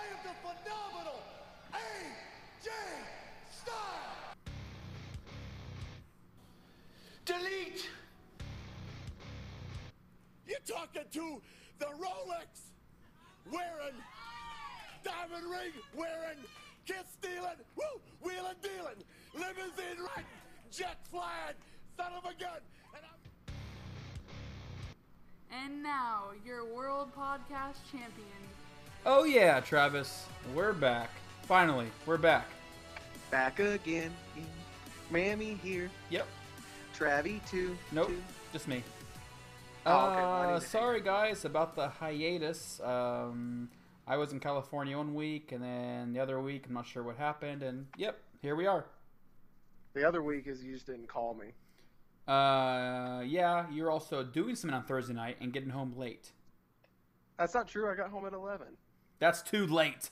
I am the phenomenal AJ Styles. Delete. You're talking to the Rolex wearing, diamond ring wearing, kiss stealing, woo, wheeling dealing, limousine riding, jet flying, son of a gun. And I'm And now, your world podcast champion, Oh yeah, Travis, we're back. Finally, we're back. Back again. Mammy here. Yep. Travie too. Nope. too. Just me. Oh, okay. Well, Uh, sorry guys about the hiatus. Um, I was in California one week, and then the other week, I'm not sure what happened, and yep, here we are. The other week is you just didn't call me. Uh, yeah, you're also doing something on Thursday night and getting home late. That's not true. I got home at eleven. That's too late.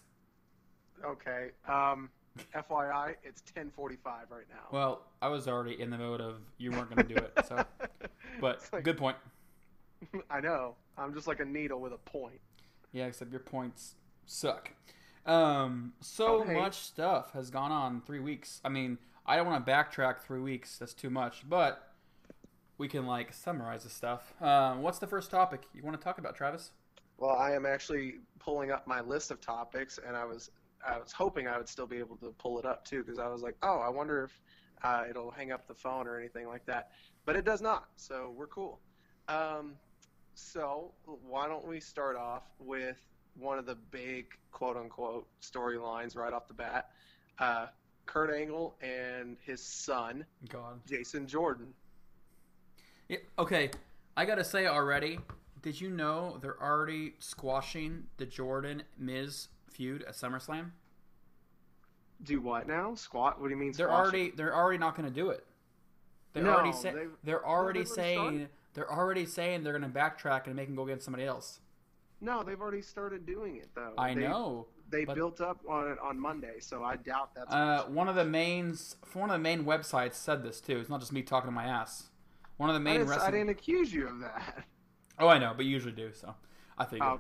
Okay. Um, FYI, it's ten forty-five right now. Well, I was already in the mode of you weren't going to do it, so. But like- good point. I know. I'm just like a needle with a point. Yeah, except your points suck. Um, so Okay. much stuff has gone on in three weeks. I mean, I don't want to backtrack three weeks. That's too much. But we can like summarize the stuff. Um, what's the first topic you want to talk about, Travis? Well, I am actually pulling up my list of topics, and I was I was hoping I would still be able to pull it up too, because I was like, oh, I wonder if uh, it'll hang up the phone or anything like that. But it does not, so we're cool. Um, so why don't we start off with one of the big quote unquote storylines right off the bat? Uh, Kurt Angle and his son God. Jason Jordan. Yeah, okay, I gotta say already. Did you know they're already squashing the Jordan Miz feud at SummerSlam? Do what now? Squat? What do you mean? They're squash it? already they're already not going to do it. They're No, already say, they've- they're already saying started. they're already saying they're going to backtrack and make him go against somebody else. No, they've already started doing it though. I They- know. They but- built up on it on Monday, so I doubt that's. Uh, one of the mains one of the main websites said this too. It's not just me talking to my ass. One of the I, main didn't, I didn't accuse you of that. Oh, I know, but you usually do. So I figured.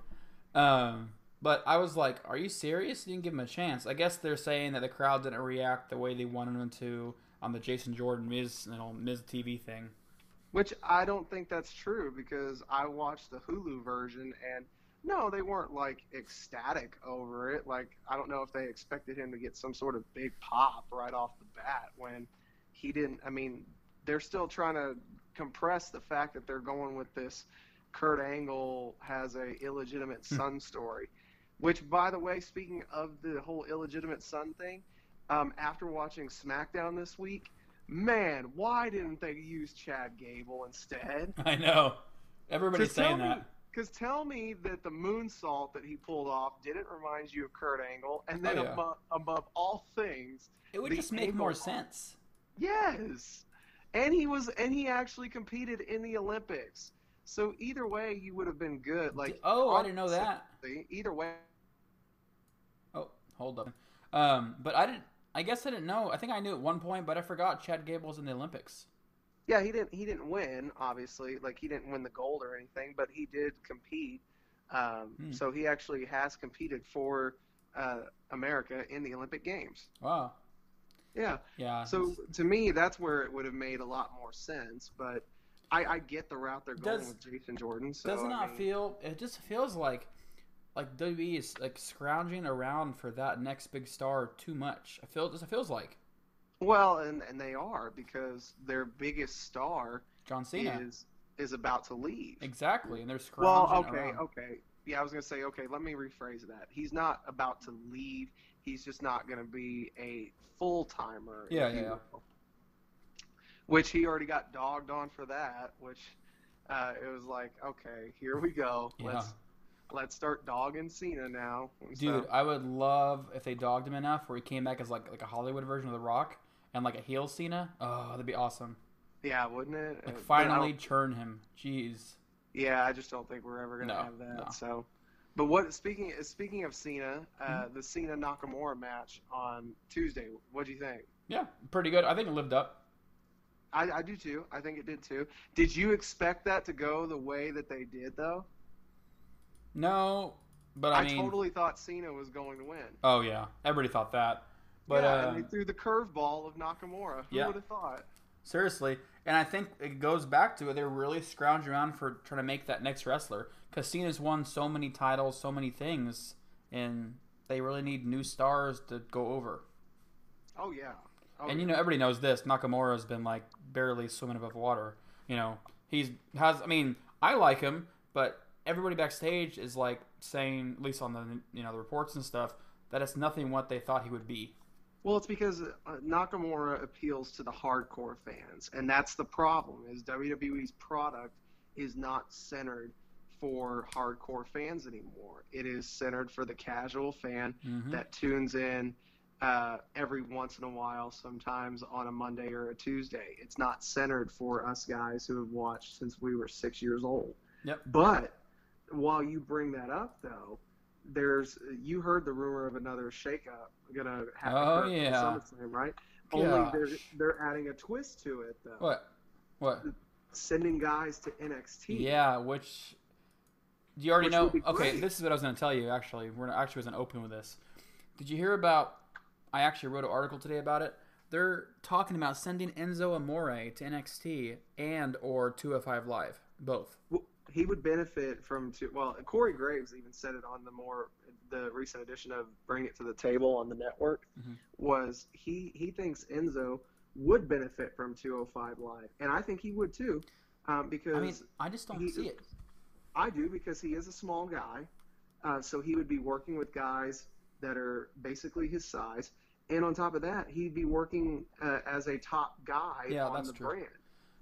Oh. Um, but I was like, "Are you serious? You didn't give him a chance." I guess they're saying that the crowd didn't react the way they wanted them to on the Jason Jordan Miz, you know, Miz TV thing. Which I don't think that's true because I watched the Hulu version and no, they weren't like ecstatic over it. Like I don't know if they expected him to get some sort of big pop right off the bat when he didn't. I mean, they're still trying to compress the fact that they're going with this Kurt Angle has a illegitimate son story. Which, by the way, speaking of the whole illegitimate son thing, um, after watching SmackDown this week, man, why didn't they use Chad Gable instead? I know. Everybody's saying that. Because tell me that the moonsault that he pulled off didn't remind you of Kurt Angle, and then Oh, yeah. above, above all things, It would just make more sense. yes, and he was, and he actually competed in the Olympics. So either way, you would have been good. Like, oh, I didn't know that. Either way, Oh, hold up. Um, but I didn't. I guess I didn't know. I think I knew at one point, but I forgot Chad Gable's in the Olympics. Yeah, he didn't. He didn't win, obviously. Like he didn't win the gold or anything, but he did compete. Um, Hmm. So he actually has competed for uh, America in the Olympic Games. Wow. Yeah. Yeah. So to me, that's where it would have made a lot more sense. But I, I get the route they're going Does- with Jason Jordan. So does it I not mean, feel? It just feels like, like WWE is like scrounging around for that next big star too much. I feel. Just it feels like well, and and they are because their biggest star John Cena. is is about to leave. Exactly, and they're scrounging. Well, okay, around. okay. Yeah, I was gonna say, okay, let me rephrase that. He's not about to leave. He's just not gonna be a full timer. Yeah, yeah, yeah. Which he already got dogged on for that. Which uh, it was like, okay, here we go. Yeah. Let's let's start dogging Cena now. Dude, so- I would love if they dogged him enough where he came back as like like a Hollywood version of The Rock and like a heel Cena. Oh, that'd be awesome. yeah, wouldn't it? Like finally churn him. Jeez. Yeah, I just don't think we're ever gonna No, have that. no. So, but what speaking speaking of Cena, uh, Mm-hmm. the Cena Nakamura match on Tuesday. What do you think? Yeah, pretty good. I think it lived up. I, I do too. I think it did too. Did you expect that to go the way that they did, though? No, But I, I, mean, totally thought Cena was going to win. oh yeah, everybody thought that. But yeah, uh, and they threw the curveball of Nakamura. Who Yeah. would have thought? Seriously, and I think it goes back to it. They're really scrounging around for trying to make that next wrestler because Cena's won so many titles, so many things, and they really need new stars to go over. Oh yeah. Oh, and you know, everybody knows this. Nakamura's been like barely swimming above water. You know, he's has. I mean, I like him, but everybody backstage is like saying, at least on the you know the reports and stuff, that it's nothing what they thought he would be. Well, it's because uh, Nakamura appeals to the hardcore fans, and that's the problem. Is WWE's product is not centered for hardcore fans anymore. It is centered for the casual fan Mhm. that tunes in uh, every once in a while, sometimes on a Monday or a Tuesday. It's not centered for us guys who have watched since we were six years old. Yep. But while you bring that up, though, there's you heard the rumor of another shakeup gonna happen. Oh, yeah. SummerSlam, right? Only they're they're adding a twist to it though, What? What? sending guys to NXT. Yeah, which do you already Which know? Okay, this is what I was going to tell you. Actually, we're actually wasn't open with this. Did you hear about? I actually wrote an article today about it. They're talking about sending Enzo Amore to NXT and or 205 Live, both. Well, he would benefit from two, well Corey Graves even said it on the more the recent edition of Bring It to the Table on the network Mhm. was he he thinks Enzo would benefit from 205 Live, and I think he would too, um, because I mean, I just don't he- see it. I do because he is a small guy, uh, so he would be working with guys that are basically his size, and on top of that, he'd be working uh, as a top guy Yeah, on that's the true. brand.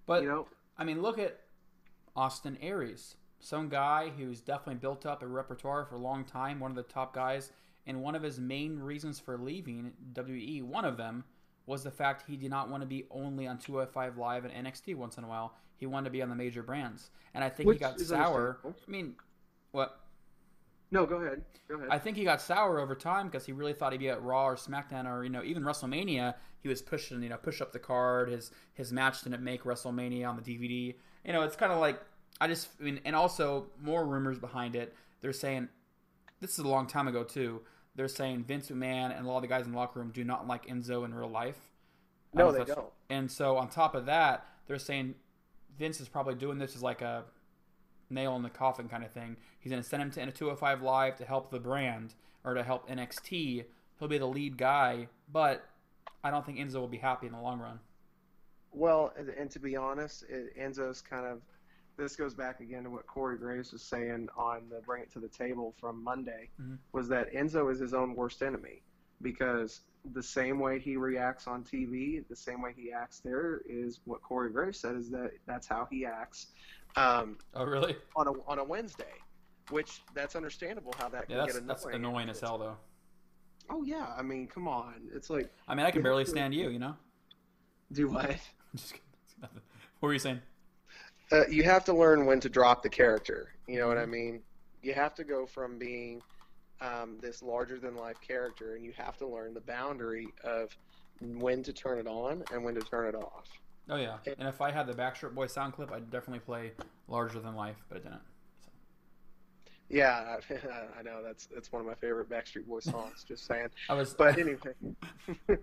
But you know, I mean, look at Austin Aries, some guy who's definitely built up a repertoire for a long time, one of the top guys, and one of his main reasons for leaving WE, one of them was the fact he did not want to be only on 205 Live and NXT once in a while. He wanted to be on the major brands, and I think Which he got sour. I mean, what? No, go ahead, go ahead. I think he got sour over time because he really thought he'd be at Raw or SmackDown or you know even WrestleMania. He was pushing you know push up the card. His his match didn't make WrestleMania on the DVD. You know it's kind of like I just I mean and also more rumors behind it. They're saying this is a long time ago too. They're saying Vince McMahon and a lot of the guys in the locker room do not like Enzo in real life. No, they don't. And so on top of that, they're saying Vince is probably doing this as like a nail in the coffin kind of thing. He's going to send him to 205 Live to help the brand or to help NXT. He'll be the lead guy, but I don't think Enzo will be happy in the long run. Well, and, to be honest, it, Enzo's kind of. This goes back again to what Corey Graves was saying on the Bring It to the Table from Monday, Mhm. was that Enzo is his own worst enemy because the same way he reacts on TV, the same way he acts there is what Corey Graves said is that that's how he acts um, Oh, really? on a on a Wednesday, which that's understandable how that Yeah, can that's get annoying. that's annoying as hell, though. Oh yeah, I mean, come on, it's like I mean, I can barely stand you, you know. do what? Just. Nothing. What were you saying? uh, you have to learn when to drop the character. You know what I mean? You have to go from being um, this larger than life character, and you have to learn the boundary of when to turn it on and when to turn it off. Oh yeah. And if I had the Backstreet Boy sound clip, I'd definitely play "Larger Than Life," but I didn't. Yeah, I know that's that's one of my favorite Backstreet Boys songs. just saying. I was. But anyway,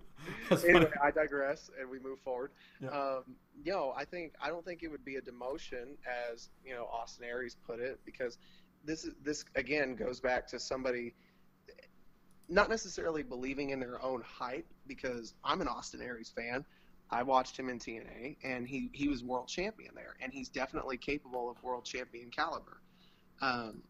anyway. I digress, and we move forward. Yeah. Um, you know, I think I don't think it would be a demotion, as you know, Austin Aries put it, because this is this again goes back to somebody not necessarily believing in their own hype, because I'm an Austin Aries fan. I watched him in TNA, and he he was world champion there, and he's definitely capable of world champion caliber. Um,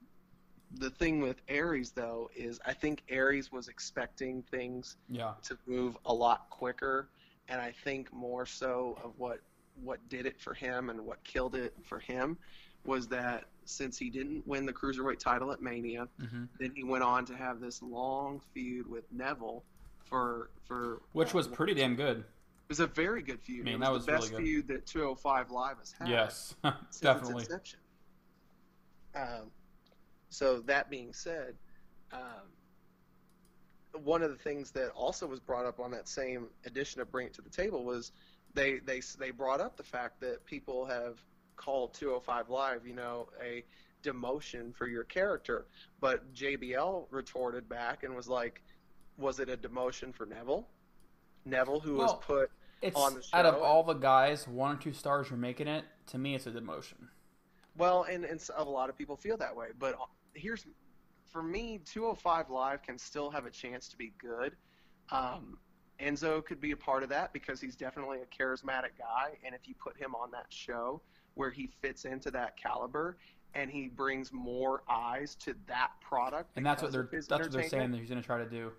the thing with Aries, though, is I think Aries was expecting things Yeah. to move a lot quicker and I think more so of what what did it for him and what killed it for him was that since he didn't win the cruiserweight title at Mania, hmm then he went on to have this long feud with Neville for for Which uh, was pretty damn good. It was a very good feud. Man, it was that the was really best good. feud that 205 Live has had Yes, since definitely. its inception. Um, so that being said, um, one of the things that also was brought up on that same edition of Bring It to the Table was they they they brought up the fact that people have called 205 Live, you know, a demotion for your character. But JBL retorted back and was like, was it a demotion for Neville? Neville, who was put It's on the show. out of all the guys, one or two stars are making it. To me, it's a demotion. Well, and, and a lot of people feel that way. But uh, here's, for me, 205 Live can still have a chance to be good. Um, Enzo could be a part of that because he's definitely a charismatic guy. And if you put him on that show where he fits into that caliber and he brings more eyes to that product, And that's what they're that's what they're saying that he's going to try to do.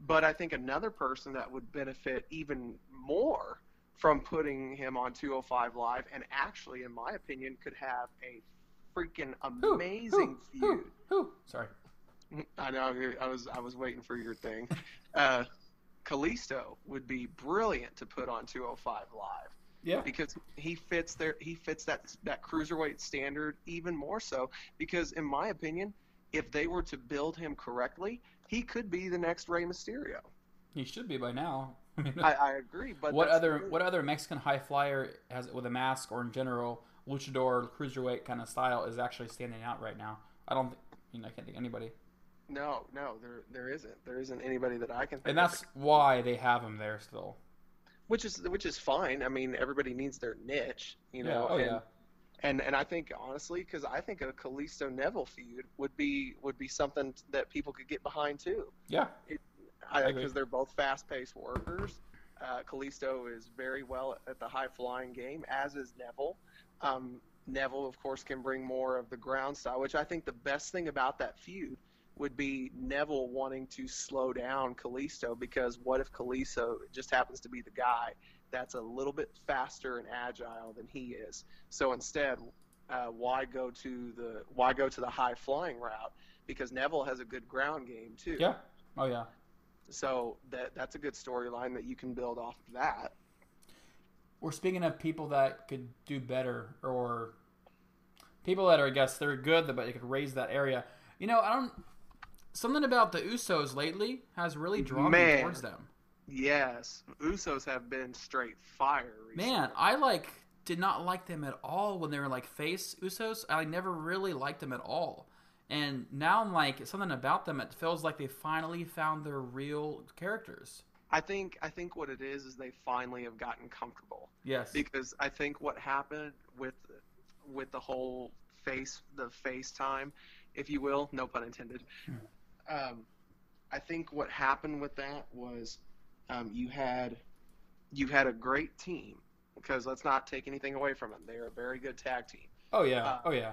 But I think another person that would benefit even more from putting him on 205 Live, and actually, in my opinion, could have a freaking amazing who, feud. Who? Who? Sorry. I know. I was I was waiting for your thing. Uh, Kalisto would be brilliant to put on 205 Live Yeah. because he fits there. He fits that that cruiserweight standard even more so. Because in my opinion, if they were to build him correctly, he could be the next Rey Mysterio. He should be by now. I mean, I, I agree, but what other what other Mexican high flyer has with a mask or in general luchador cruiserweight kind of style is actually standing out right now? I don't. Think, I mean, I can't think of anybody, No, no, there there isn't. There isn't anybody that I can think and of. that's why they have him there still. which is which is fine. I mean, everybody needs their niche, you Yeah. know. Oh and, yeah. And and I think honestly, because I think a Kalisto Neville feud would be would be something that people could get behind too. Yeah. Because they're both fast-paced workers. Uh, Kalisto is very well at the high-flying game, as is Neville. Um, Neville, of course, can bring more of the ground style, which I think the best thing about that feud would be Neville wanting to slow down Kalisto because what if Kalisto just happens to be the guy that's a little bit faster and agile than he is? So instead, uh, why go to the why go to the high flying route? Because Neville has a good ground game too. Yeah. Oh yeah. So that that's a good storyline that you can build off of that. We're speaking of people that could do better, or people that are, I guess, they're good, but they could raise that area. You know, I don't. Something about the Usos lately has really drawn me towards them. Yes, Usos have been straight fire. Recently. Man, I like did not like them at all when they were like face Usos. I never really liked them at all. And now I'm like something about them. It feels like they finally found their real characters. I think I think what it is is they finally have gotten comfortable Yes. because I think what happened with with the whole face the FaceTime, if you will, no pun intended. Um, I think what happened with that was um, you had you had a great team because let's not take anything away from them. They're a very good tag team. Oh yeah. uh, oh yeah.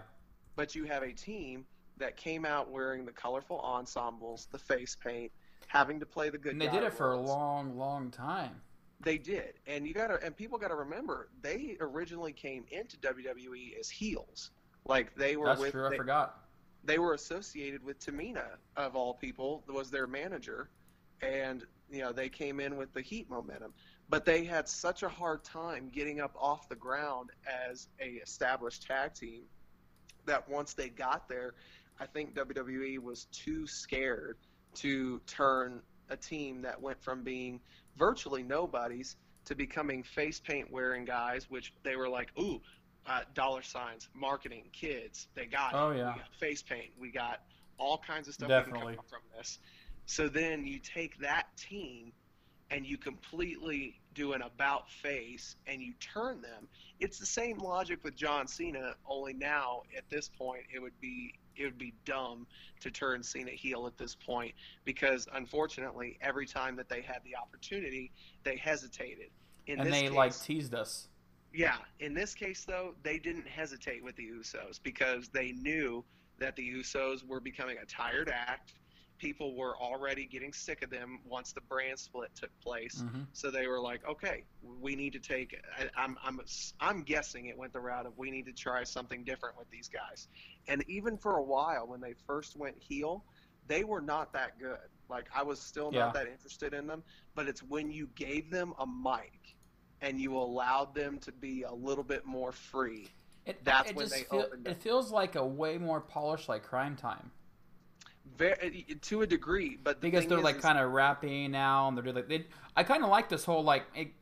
but you have a team that came out wearing the colorful ensembles, the face paint, having to play the good. And they did it for a long, long time. They did, and you gotta and people gotta remember they originally came into WWE as heels, like they were That's with true. I forgot. they were associated with Tamina of all people was their manager, and you know they came in with the Heat momentum, but they had such a hard time getting up off the ground as a established tag team that once they got there, I think WWE was too scared to turn a team that went from being virtually nobodies to becoming face paint wearing guys, which they were like, ooh, uh, dollar signs, marketing, kids, they got Oh, it. yeah. We got face paint, we got all kinds of stuff Definitely. that can come from this. So then you take that team and you completely do an about face and you turn them. It's the same logic with John Cena, only now at this point it would be it would be dumb to turn Cena heel at this point because unfortunately every time that they had the opportunity they hesitated. In And this they case, like teased us. yeah, in this case though, they didn't hesitate with the Usos because they knew that the Usos were becoming a tired act. People were already getting sick of them once the brand split took place. Mhm. So they were like, okay, we need to take. I, I'm I'm I'm guessing it went the route of we need to try something different with these guys. And even for a while, when they first went heel, they were not that good. Like I was still Yeah. not that interested in them. But it's when you gave them a mic and you allowed them to be a little bit more free. It, That's it when just they feel, opened It up. feels like a way more polished, like Cryme Tyme, Very, to a degree, but the because they're is, like kind of rapping now, and they're doing like they. I kind of like this whole like it,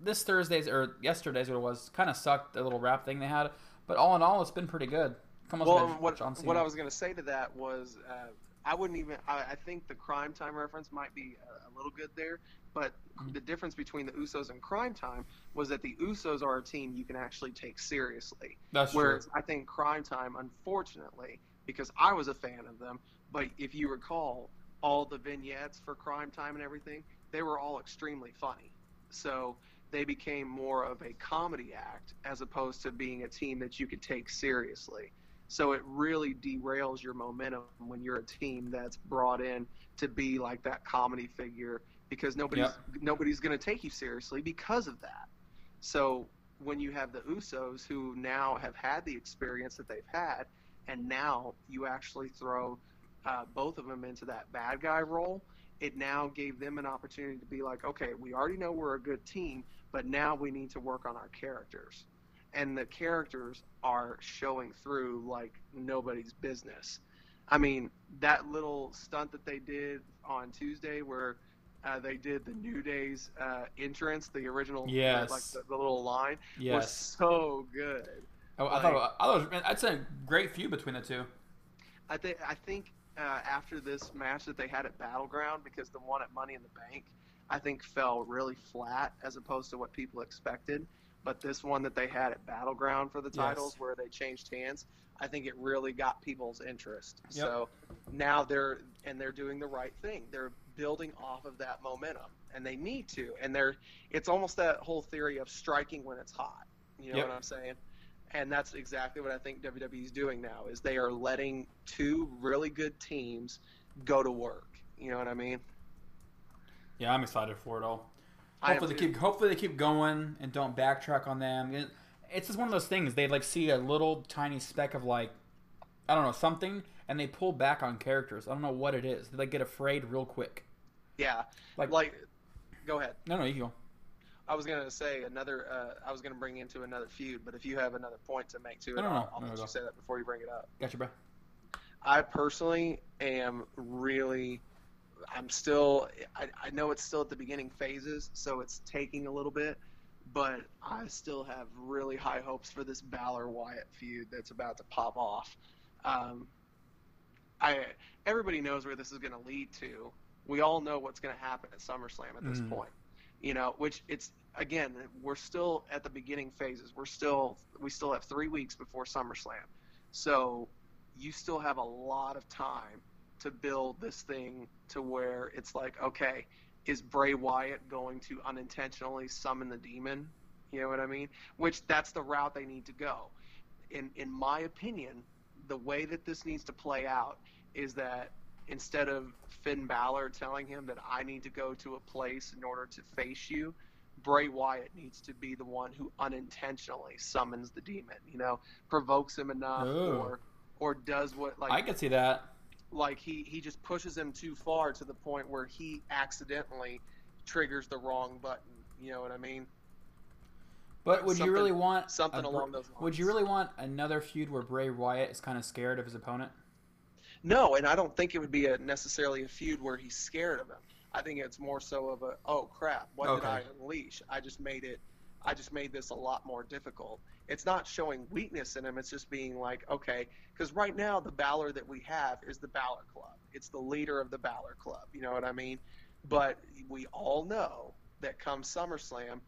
this Thursday's or yesterday's what it was kind of sucked. The little rap thing they had, but all in all, it's been pretty good. Come on, Well, what, what I was going to say to that was, uh, I wouldn't even. I, I think the Cryme Tyme reference might be a, a little good there, but Mm-hmm. the difference between the Usos and Cryme Tyme was that the Usos are a team you can actually take seriously. That's Whereas true. I think Cryme Tyme, unfortunately, because I was a fan of them, but if you recall, all the vignettes for Cryme Tyme and everything, they were all extremely funny. So they became more of a comedy act as opposed to being a team that you could take seriously. So it really derails your momentum when you're a team that's brought in to be like that comedy figure because nobody's Yep. nobody's going to take you seriously because of that. So when you have the Usos who now have had the experience that they've had, and now you actually throw uh, both of them into that bad guy role, it now gave them an opportunity to be like, okay, we already know we're a good team, but now we need to work on our characters. And the characters are showing through like nobody's business. I mean, that little stunt that they did on Tuesday where uh, they did the New Day's uh, entrance, the original, uh, Yes. like the, the little line, was Yes. so good. I, I thought I thought it was, I'd say a great feud between the two. I think I think uh, after this match that they had at Battleground, because the one at Money in the Bank, I think fell really flat as opposed to what people expected. But this one that they had at Battleground for the Yes. titles, where they changed hands, I think it really got people's interest. Yep. So now they're and they're doing the right thing. They're building off of that momentum, and they need to. And they're it's almost that whole theory of striking when it's hot. You know Yep. what I'm saying? And that's exactly what I think WWE is doing now is they are letting two really good teams go to work. You know what I mean? Yeah, I'm excited for it all. Hopefully they keep hopefully they keep going and don't backtrack on them. It's just one of those things. They like see a little tiny speck of like I don't know something, and they pull back on characters. I don't know what it is. They like get afraid real quick. Yeah, Like- like, go ahead. No, no, you go. I was gonna say another. Uh, I was gonna bring into another feud, but if you have another point to make to it, No, no, no. I'll, I'll let you say that before you bring it up. Gotcha, bro. I personally am really. I'm still. I, I know it's still at the beginning phases, so it's taking a little bit, but I still have really high hopes for this Balor Wyatt feud that's about to pop off. Um, I everybody knows where this is going to lead to. We all know what's going to happen at SummerSlam at this Mhm. point. You know, which it's again, we're still at the beginning phases. We're still we still have three weeks before SummerSlam, so you still have a lot of time to build this thing to where it's like, okay, is Bray Wyatt going to unintentionally summon the demon? You know what I mean? Which that's the route they need to go. In in my opinion, the way that this needs to play out is that instead of Finn Balor telling him that I need to go to a place in order to face you, Bray Wyatt needs to be the one who unintentionally summons the demon. You know, provokes him enough, Ooh. or or does what like I could see that. like he he just pushes him too far to the point where he accidentally triggers the wrong button. You know what I mean? But would you really want something a along those Would you really want another feud where Bray Wyatt is kind of scared of his opponent? No, and I don't think it would be a necessarily a feud where he's scared of him. I think it's more so of a oh crap, what did I unleash? I just made it. I just made this a lot more difficult. It's not showing weakness in him. It's just being like, okay, because right now the Balor that we have is the Balor Club. It's the leader of the Balor Club. You know what I mean? But we all know that come SummerSlam,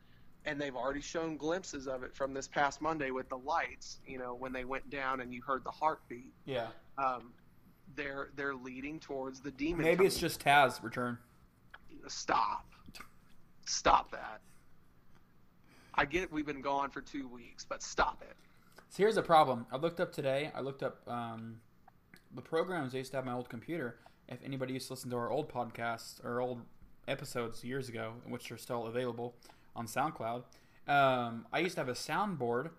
and they've already shown glimpses of it from this past Monday with the lights. You know, when they went down and you heard the heartbeat Yeah. um, they're they're leading towards the demon. Maybe it's just Taz return. stop, stop that. I get it. We've been gone for two weeks, but stop it. So here's the problem. I looked up today. I looked up um, the programs I used to have my old computer. If anybody used to listen to our old podcasts or old episodes years ago, which are still available on SoundCloud, um, I used to have a soundboard,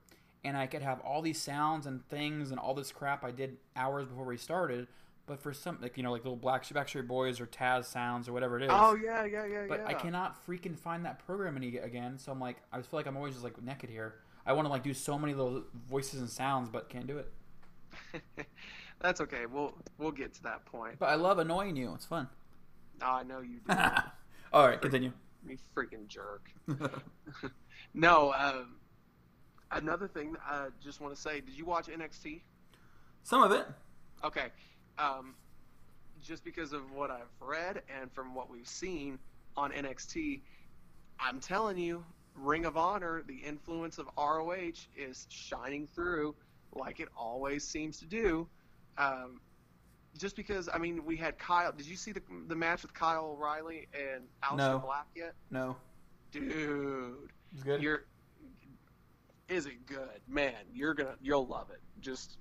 and I could have all these sounds and things and all this crap I did hours before we started. But for some, like you know, like little Black Backstreet Boys or Taz sounds or whatever it is. Oh yeah, yeah, yeah, yeah. But yeah. I cannot freaking find that program any again. So I'm like, I feel like I'm always just like naked here. I want to like do so many little voices and sounds, but can't do it. That's okay. We'll we'll get to that point. But I love annoying you. It's fun. Oh, I know you do. All right, continue. You freaking jerk. no, um, another thing I just want to say, did you watch NXT? Some of it. Okay. Um, just because of what I've read and from what we've seen on NXT, I'm telling you, Ring of Honor, the influence of ROH is shining through like it always seems to do. Um, just because, I mean, we had Kyle. Did you see the, the match with Kyle O'Reilly and Aleister No. Black yet? No. Dude, It's good. you're is it good man you're gonna you'll love it just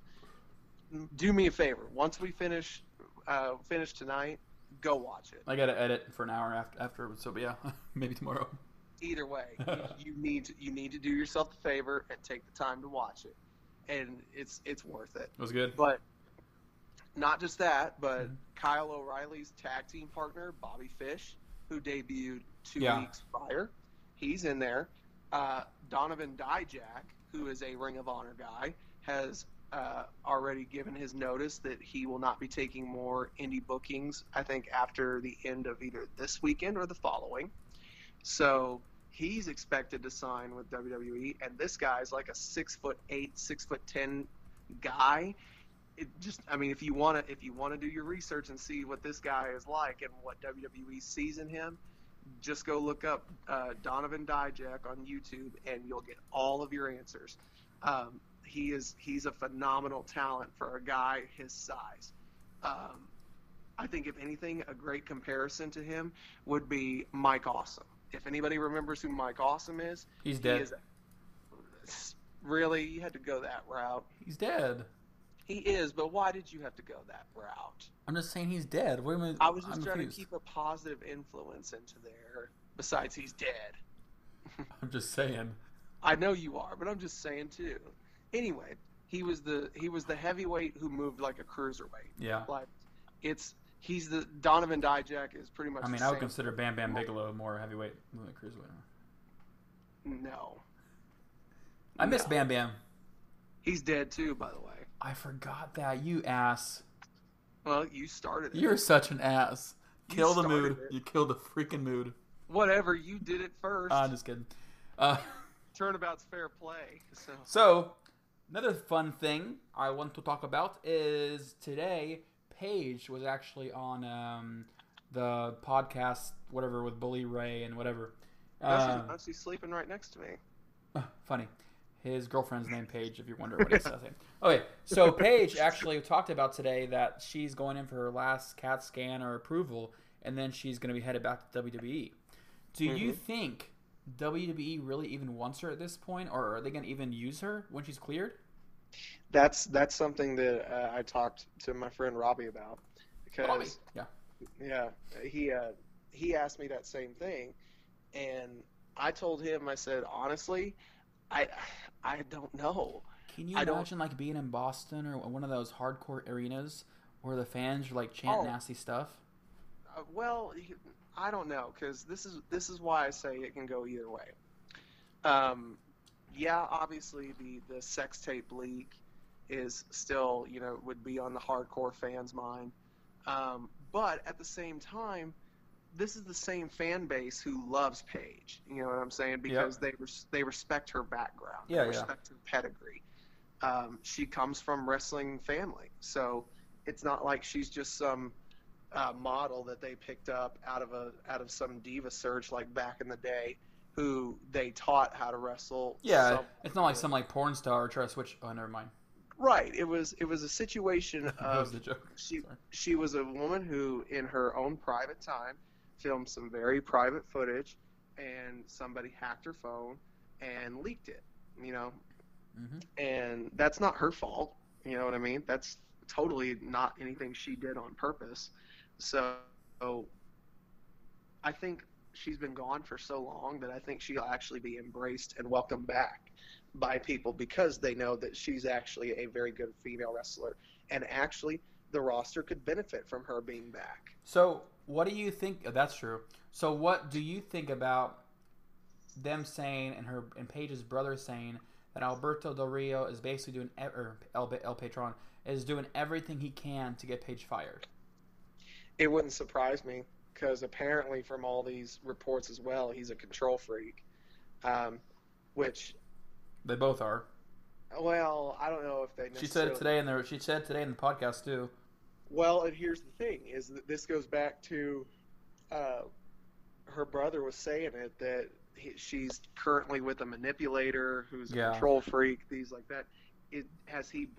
do me a favor once we finish uh finish tonight go watch it I gotta edit for an hour after after. So yeah, maybe tomorrow. either way you, you need to, you need to do yourself the favor and take the time to watch it and it's it's worth it It was good. but not just that but Mhm. kyle o'reilly's tag team partner bobby fish who debuted two Yeah. weeks prior he's in there uh, donovan dijak who is a ring of honor guy has uh, already given his notice that he will not be taking more indie bookings i think after the end of either this weekend or the following so he's expected to sign with WWE, and this guy's like a six foot eight, six foot ten guy. It just, I mean, if you want to, if you want to do your research and see what this guy is like and what WWE sees in him, just go look up uh, Donovan Dijak on YouTube, and you'll get all of your answers. Um, he is, he's a phenomenal talent for a guy his size. Um, I think, if anything, a great comparison to him would be Mike Awesome. If anybody remembers who Mike Awesome is, He's he dead. is really you had to go that route. He's dead. He is, but why did you have to go that route? I'm just saying he's dead. A minute. I was just I'm trying confused. to keep a positive influence into there. Besides, he's dead. I'm just saying. I know you are, but I'm just saying too. Anyway, he was the he was the heavyweight who moved like a cruiserweight. Yeah. Like it's he's the Donovan Dijak is pretty much. I mean, I would consider Bam Bam Bigelow more heavyweight than the cruiserweight. no. I miss No. Bam Bam. He's dead too, by the way. I forgot that. You ass. Well, you started it. You're such an ass. Kill the mood. it. You killed the freaking mood. Whatever, you did it first. I'm just kidding. Uh, Turnabout's fair play. So so, another fun thing I want to talk about is today, Paige was actually on um, the podcast, whatever, with Bully Ray and whatever. no, she's, Um, she's sleeping right next to me. Uh, Funny. His girlfriend's name Paige, if you wonder what his last name. Okay, so Paige actually talked about today that she's going in for her last CAT scan or approval, and then she's going to be headed back to WWE. Do you Mhm. think WWE really even wants her at this point, or are they going to even use her when she's cleared? That's that's something that uh, I talked to my friend Robbie about because Bobby. Yeah. yeah, he uh, he asked me that same thing, and I told him I said honestly, I I don't know. Can you I don't- imagine like being in Boston or one of those hardcore arenas where the fans are like chant Oh. nasty stuff? Uh, well, I don't know because this is this is why I say it can go either way. Um, yeah, obviously the the sex tape leak is still you know would be on the hardcore fans' mind, um, but at the same time, this is the same fan base who loves Paige. You know what I'm saying? Because they res- they respect her background. Yeah, they yeah. respect her pedigree. Um, she comes from wrestling family, so it's not like she's just some uh, model that they picked up out of a out of some diva search like back in the day, who they taught how to wrestle. Yeah, some- it's not like some like porn star try to switch. Oh, never mind. right. It was it was a situation that was of joke. she Sorry. she was a woman who, in her own private time, filmed some very private footage, and somebody hacked her phone and leaked it. You know, hmm and that's not her fault. You know what I mean? That's totally not anything she did on purpose. So I think she's been gone for so long that I think she'll actually be embraced and welcomed back by people because they know that she's actually a very good female wrestler. And actually, the roster could benefit from her being back. So, what do you think? oh, that's true. So, what do you think about them saying and her and Paige's brother saying that Alberto Del Rio is basically doing or El, El Patron is doing everything he can to get Paige fired? It wouldn't surprise me. because apparently, from all these reports as well, he's a control freak. Um, which, They both are. well, I don't know if they. She said it today in the she said it today in the podcast too. Well, and here's the thing: is that this goes back to uh, her brother was saying it that he, she's currently with a manipulator who's a Yeah. control freak, things like that. It has he?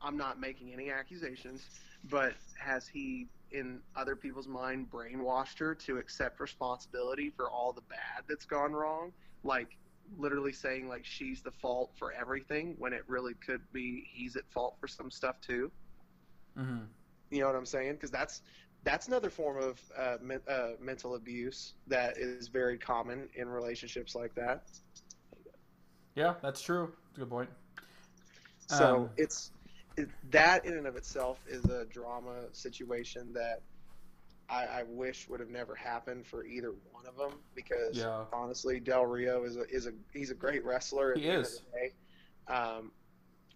I'm not making any accusations, but has he, in other people's mind, brainwashed her to accept responsibility for all the bad that's gone wrong? Like literally saying like she's the fault for everything when it really could be he's at fault for some stuff too. hmm You know what I'm saying? Because that's that's another form of uh, men, uh, mental abuse that is very common in relationships like that. Yeah, that's true. That's a good point. So Um, it's it, that in and of itself is a drama situation that I, I wish would have never happened for either one of them because Yeah. honestly, Del Rio is a is a he's a great wrestler. At He the end is. Of the day. Um,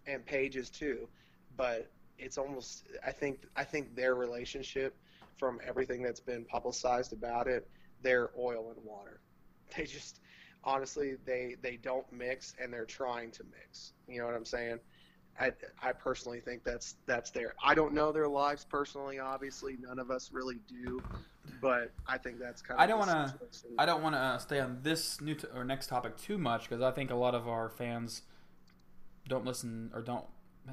and Paige is too, but it's almost I think I think their relationship, from everything that's been publicized about it, they're oil and water. They just honestly they they don't mix and they're trying to mix. You know what I'm saying? I, I personally think that's that's their. I don't know their lives personally. Obviously, none of us really do, but I think that's kind of. I don't wanna- I don't want to uh, stay on this new t- or next topic too much because I think a lot of our fans don't listen or don't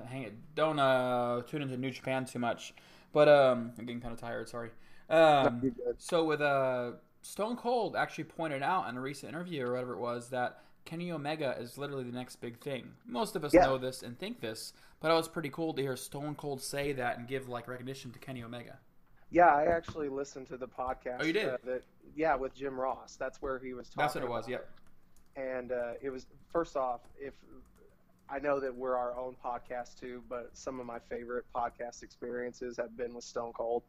hang it don't uh, tune into New Japan too much. But um, I'm getting kind of tired. Sorry. Um, so with uh, Stone Cold actually pointed out in a recent interview or whatever it was that Kenny Omega is literally the next big thing. Most of us Yeah. know this and think this, but it was pretty cool to hear Stone Cold say that and give like recognition to Kenny Omega. Yeah, I actually listened to the podcast. Oh, you did? Uh, that, yeah, with Jim Ross. That's where he was talking. That's what it was. Yep. and uh, it was first off if i know that we're our own podcast too but some of my favorite podcast experiences have been with stone cold.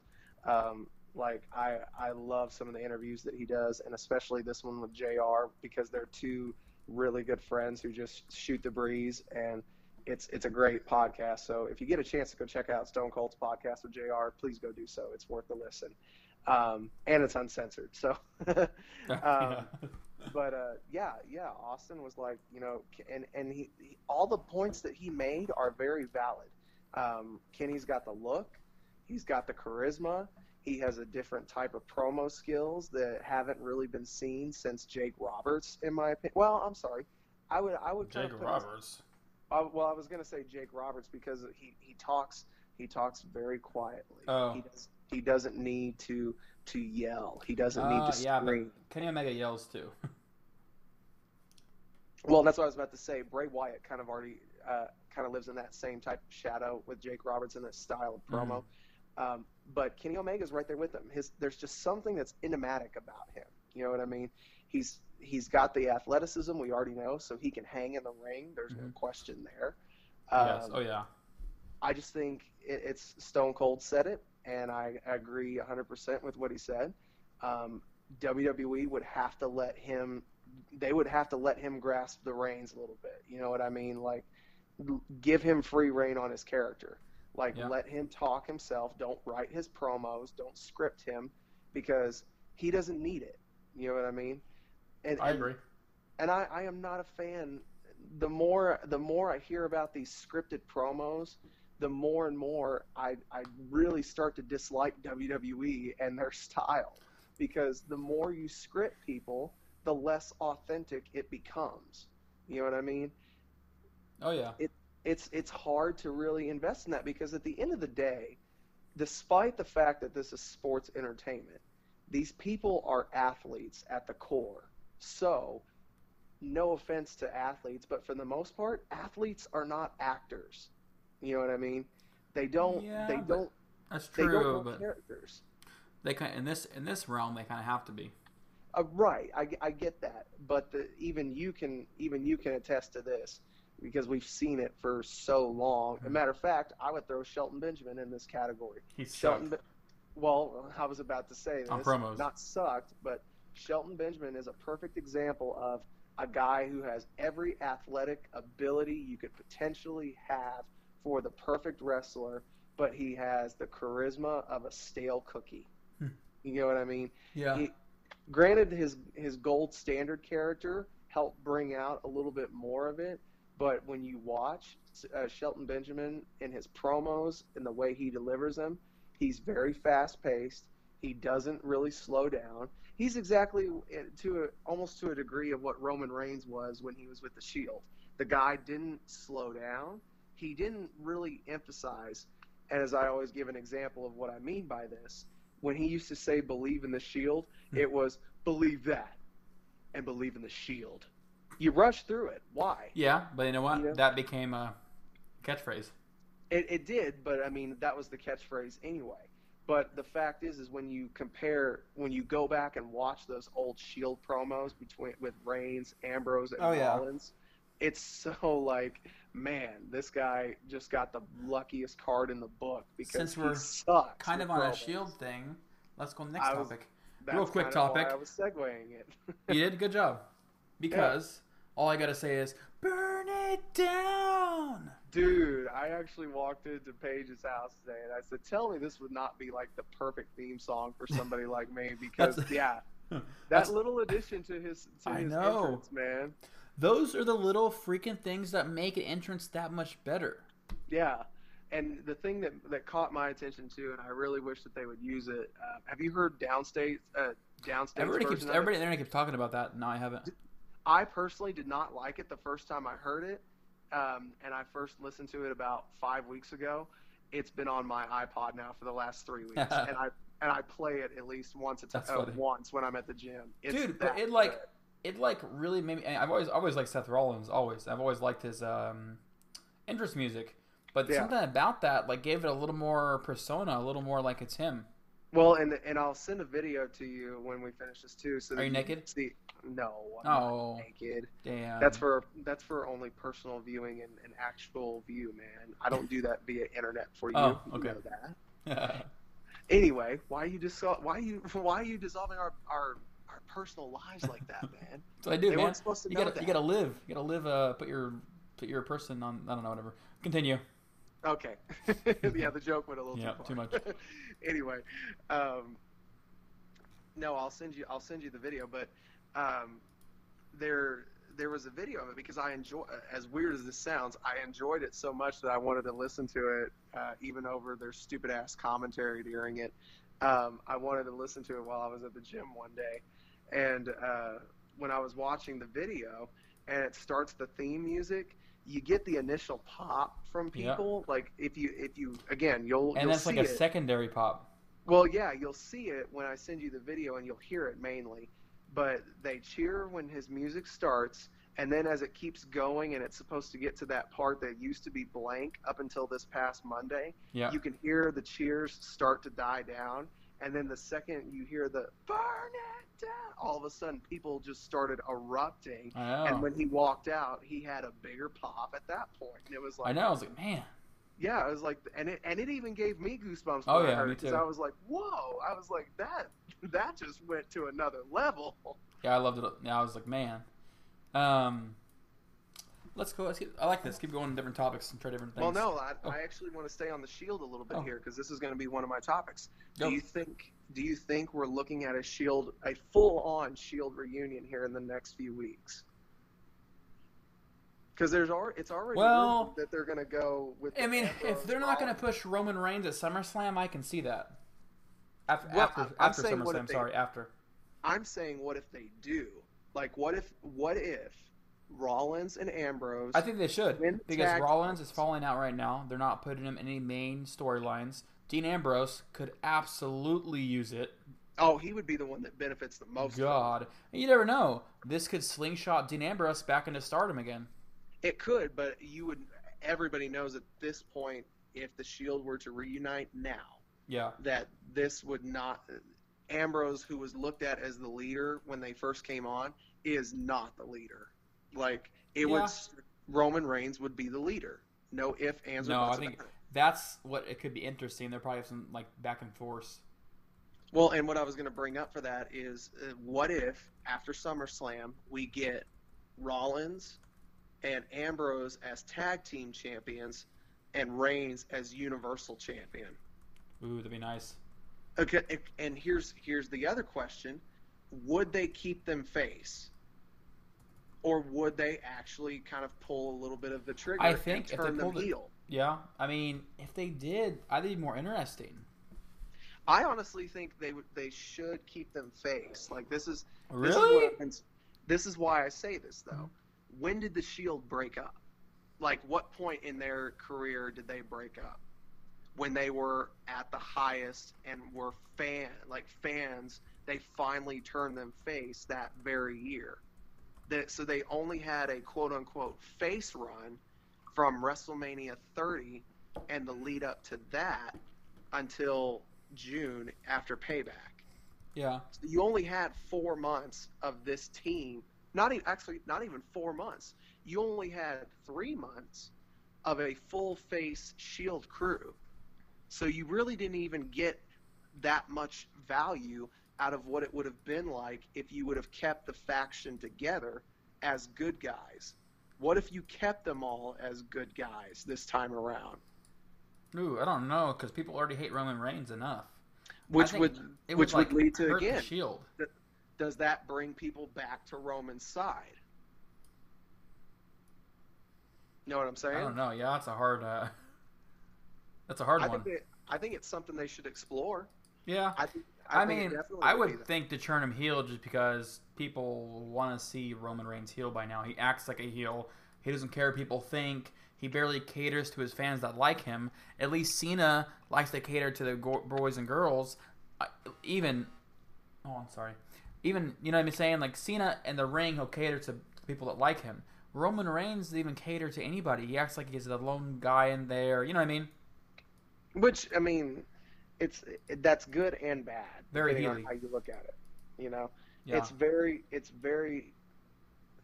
Um, like I, I love some of the interviews that he does and especially this one with jr because they're two really good friends who just shoot the breeze and it's it's a great podcast. So if you get a chance to go check out stone cold's podcast with jr please go do so. It's worth a listen. Um, and it's uncensored so Yeah. But uh, yeah, yeah, Austin was like, you know, and and he, he all the points that he made are very valid. Um, Kenny's got the look, he's got the charisma, he has a different type of promo skills that haven't really been seen since Jake Roberts, in my opinion. Well, I'm sorry, I would I would Jake Roberts. I, well, I was gonna say Jake Roberts because he, he talks he talks very quietly. Oh. He does he doesn't need to to yell. He doesn't need Uh, to yeah, but scream. Kenny Omega yells too. Well, that's what I was about to say. Bray Wyatt kind of already uh, kind of lives in that same type of shadow with Jake Roberts in that style of promo. Um, but Kenny Omega's right there with him. His there's just something that's enigmatic about him. You know what I mean? He's he's got the athleticism we already know, so he can hang in the ring. There's no Mhm. question there. yes. Um, Oh yeah. I just think it, it's Stone Cold said it, and I agree 100% with what he said. Um, WWE would have to let him, they would have to let him grasp the reins a little bit. You know what I mean? Like, give him free reign on his character. Like, Yeah. let him talk himself. Don't write his promos. Don't script him because he doesn't need it. You know what I mean? And, I and- agree. and I, I am not a fan. The more the more I hear about these scripted promos, the more and more I I really start to dislike WWE and their style because the more you script people, the less authentic it becomes. You know what I mean? Oh yeah. It, it's it's hard to really invest in that because at the end of the day, despite the fact that this is sports entertainment, these people are athletes at the core. So, no offense to athletes, but for the most part, athletes are not actors. You know what I mean? They don't Yeah, they don't That's they true, don't but characters. they kind in this in this realm they kind of have to be. Uh, right, I, I get that, but the, even you can even you can attest to this because we've seen it for so long. Mm-hmm. As a matter of fact, I would throw Shelton Benjamin in this category. He's Shelton, sucked. Well, I was about to say this. On promos. Not sucked, but Shelton Benjamin is a perfect example of a guy who has every athletic ability you could potentially have for the perfect wrestler, but he has the charisma of a stale cookie. Hmm. You know what I mean? Yeah. He, granted, his his gold standard character helped bring out a little bit more of it, but when you watch uh, Shelton Benjamin in his promos and the way he delivers them, he's very fast paced. He doesn't really slow down. He's exactly uh, to a, almost to a degree of what Roman Reigns was when he was with the Shield. The guy didn't slow down. He didn't really emphasize. And as I always give an example of what I mean by this, when he used to say "believe in the Shield," hmm. it was "believe that" and "believe in the Shield." You rush through it. Why? Yeah, but you know what? You know? That became a catchphrase. It, it did, but I mean that was the catchphrase anyway. But the fact is, is when you compare, when you go back and watch those old Shield promos between with Reigns, Ambrose, and Oh, yeah. It's so like, man, this guy just got the luckiest card in the book because Since we're sucks Kind of on a. Shield thing. Let's go next was- topic. Real quick kind of why topic. I was segueing it. You did a good job. Because all I gotta say is burn it down. Dude, I actually walked into Paige's house today and I said, "Tell me this would not be like the perfect theme song for somebody like me because yeah, that little addition to his to I his know. entrance, man. Those are the little freaking things that make an entrance that much better. Yeah, and the thing that that caught my attention too, and I really wish that they would use it. Uh, have you heard Downstait uh, Downstait Everybody keeps version of it? everybody there keeps talking about that. No, I haven't. I personally did not like it the first time I heard it, um, and I first listened to it about five weeks ago. It's been on my iPod now for the last three weeks, and I and I play it at least once a time, uh, once when I'm at the gym. It's Dude, but it like. It like really made me. I've always always liked Seth Rollins. Always, I've always liked his um, entrance music. But Yeah. something about that like gave it a little more persona, a little more like it's him. well, and and I'll send a video to you when we finish this too. So Are you can naked? See, no, I'm Oh. naked. Damn. That's for that's for only personal viewing and, and actual view, man. I don't do that via internet for you. Oh, You okay. know that. Anyway, why are you dis- why you why are you dissolving our our personal lives like that, man? What I do, They man. weren't supposed to you know gotta that. you gotta live. You gotta live. Uh, put your put your person on. I don't know. Whatever. Continue. Okay. yeah, the joke went a little Yeah, too far. too much. anyway, um, no, I'll send you I'll send you the video, but um, there there was a video of it because I enjoy as weird as this sounds, I enjoyed it so much that I wanted to listen to it uh, even over their stupid ass commentary during it. Um, I wanted to listen to it while I was at the gym one day, and uh, when I was watching the video and it starts the theme music, you get the initial pop from Yeah. people. Like if you if you again you'll And you'll that's like a it. secondary pop. Well, yeah, you'll see it when I send you the video, and you'll hear it mainly. But they cheer when his music starts, and then as it keeps going, and it's supposed to get to that part that used to be blank up until this past Monday, Yeah. you can hear the cheers start to die down. And then the second you hear the burn it down, all of a sudden people just started erupting. I know. And when he walked out, he had a bigger pop at that point. And it was like, I know. I was like, man. yeah, it was like, and it and it even gave me goosebumps. Oh, yeah, heard me it, 'cause too. I was like, whoa! I was like, that that just went to another level. Yeah, I loved it. Yeah, I was like, man. Um, let's go. Let's keep, I like this. Keep going to different topics and try different things. Well, no, I, Oh. I actually want to stay on the Shield a little bit Oh. here because this is going to be one of my topics. Go. Do you think? Do you think we're looking at a Shield, a full-on Shield reunion here in the next few weeks? Because there's already, it's already Well, that they're going to go with. I mean, if they're not going to push Roman Reigns at SummerSlam, I can see that. After Well, after, I'm after SummerSlam, they- sorry, after. I'm saying, what if they do? Like, what if? What if Rollins and Ambrose? I think they should because tag Rollins is falling out right now. They're not putting him in any main storylines. Dean Ambrose could absolutely use it. Oh, he would be the one that benefits the most. God, and you never know. This could slingshot Dean Ambrose back into stardom again. It could, but you would. Everybody knows at this point, if the Shield were to reunite now, Yeah, that this would not. Ambrose, who was looked at as the leader when they first came on, is not the leader. Like it Yeah. would. Roman Reigns would be the leader. No if, ands, or no, I think about that's what it could be interesting. There probably have some like back and forth. Well, and what I was going to bring up for that is, uh, what if after SummerSlam we get Rollins and Ambrose as tag team champions, and Reigns as Universal Champion? Ooh, that'd be nice. Okay, and here's here's the other question: Would they keep them face, or would they actually kind of pull a little bit of the trigger I think and they turn them pulled it- heel? Yeah, I mean, if they did, I think it'd be more interesting. I honestly think they would they should keep them face. Like this is this is, this is why I say this though. When did the Shield break up? Like what point in their career did they break up? When they were at the highest and were fan like fans, they finally turned them face that very year. That so they only had a quote unquote face run from WrestleMania 30 and the lead up to that until June after Payback. Yeah. So you only had four months of this team. Not even actually, not even four months. You only had three months of a full face Shield crew. So you really didn't even get that much value out of what it would have been like if you would have kept the faction together as good guys. What if you kept them all as good guys this time around? Ooh, I don't know because people already hate Roman Reigns enough. Which would It which would, would lead to again Shield. does that bring people back to Roman's side? You know what I'm saying? I don't know. Yeah, that's a hard. Uh, that's a hard I one. think they, I think it's something they should explore. yeah. I think. I, I, mean, I would think to turn him heel just because people want to see Roman Reigns heel by now. He acts like a heel. He doesn't care what people think. He barely caters to his fans that like him. At least Cena likes to cater to the go- boys and girls. I- Even, oh, I'm sorry. Even you know what I'm saying? Like Cena in the ring, he'll cater to people that like him. Roman Reigns doesn't even cater to anybody. He acts like he's the lone guy in there. You know what I mean? Which I mean, it's that's good and bad Very depending on how you look at it. You know, Yeah. it's very it's very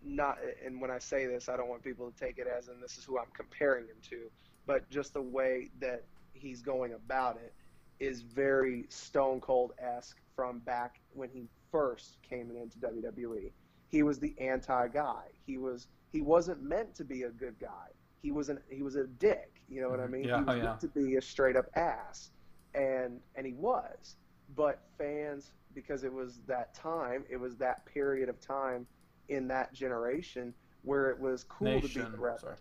not. And when I say this, I don't want people to take it as and this is who I'm comparing him to, but just the way that he's going about it is very Stone Cold esque from back when he first came into WWE. He was the anti guy. He was he wasn't meant to be a good guy. He was an he was a dick. You know what I Mhm. mean? Yeah, he was oh, yeah. meant to be a straight up ass, and and he was. But fans, because it was that time, it was that period of time in that generation where it was cool to be the.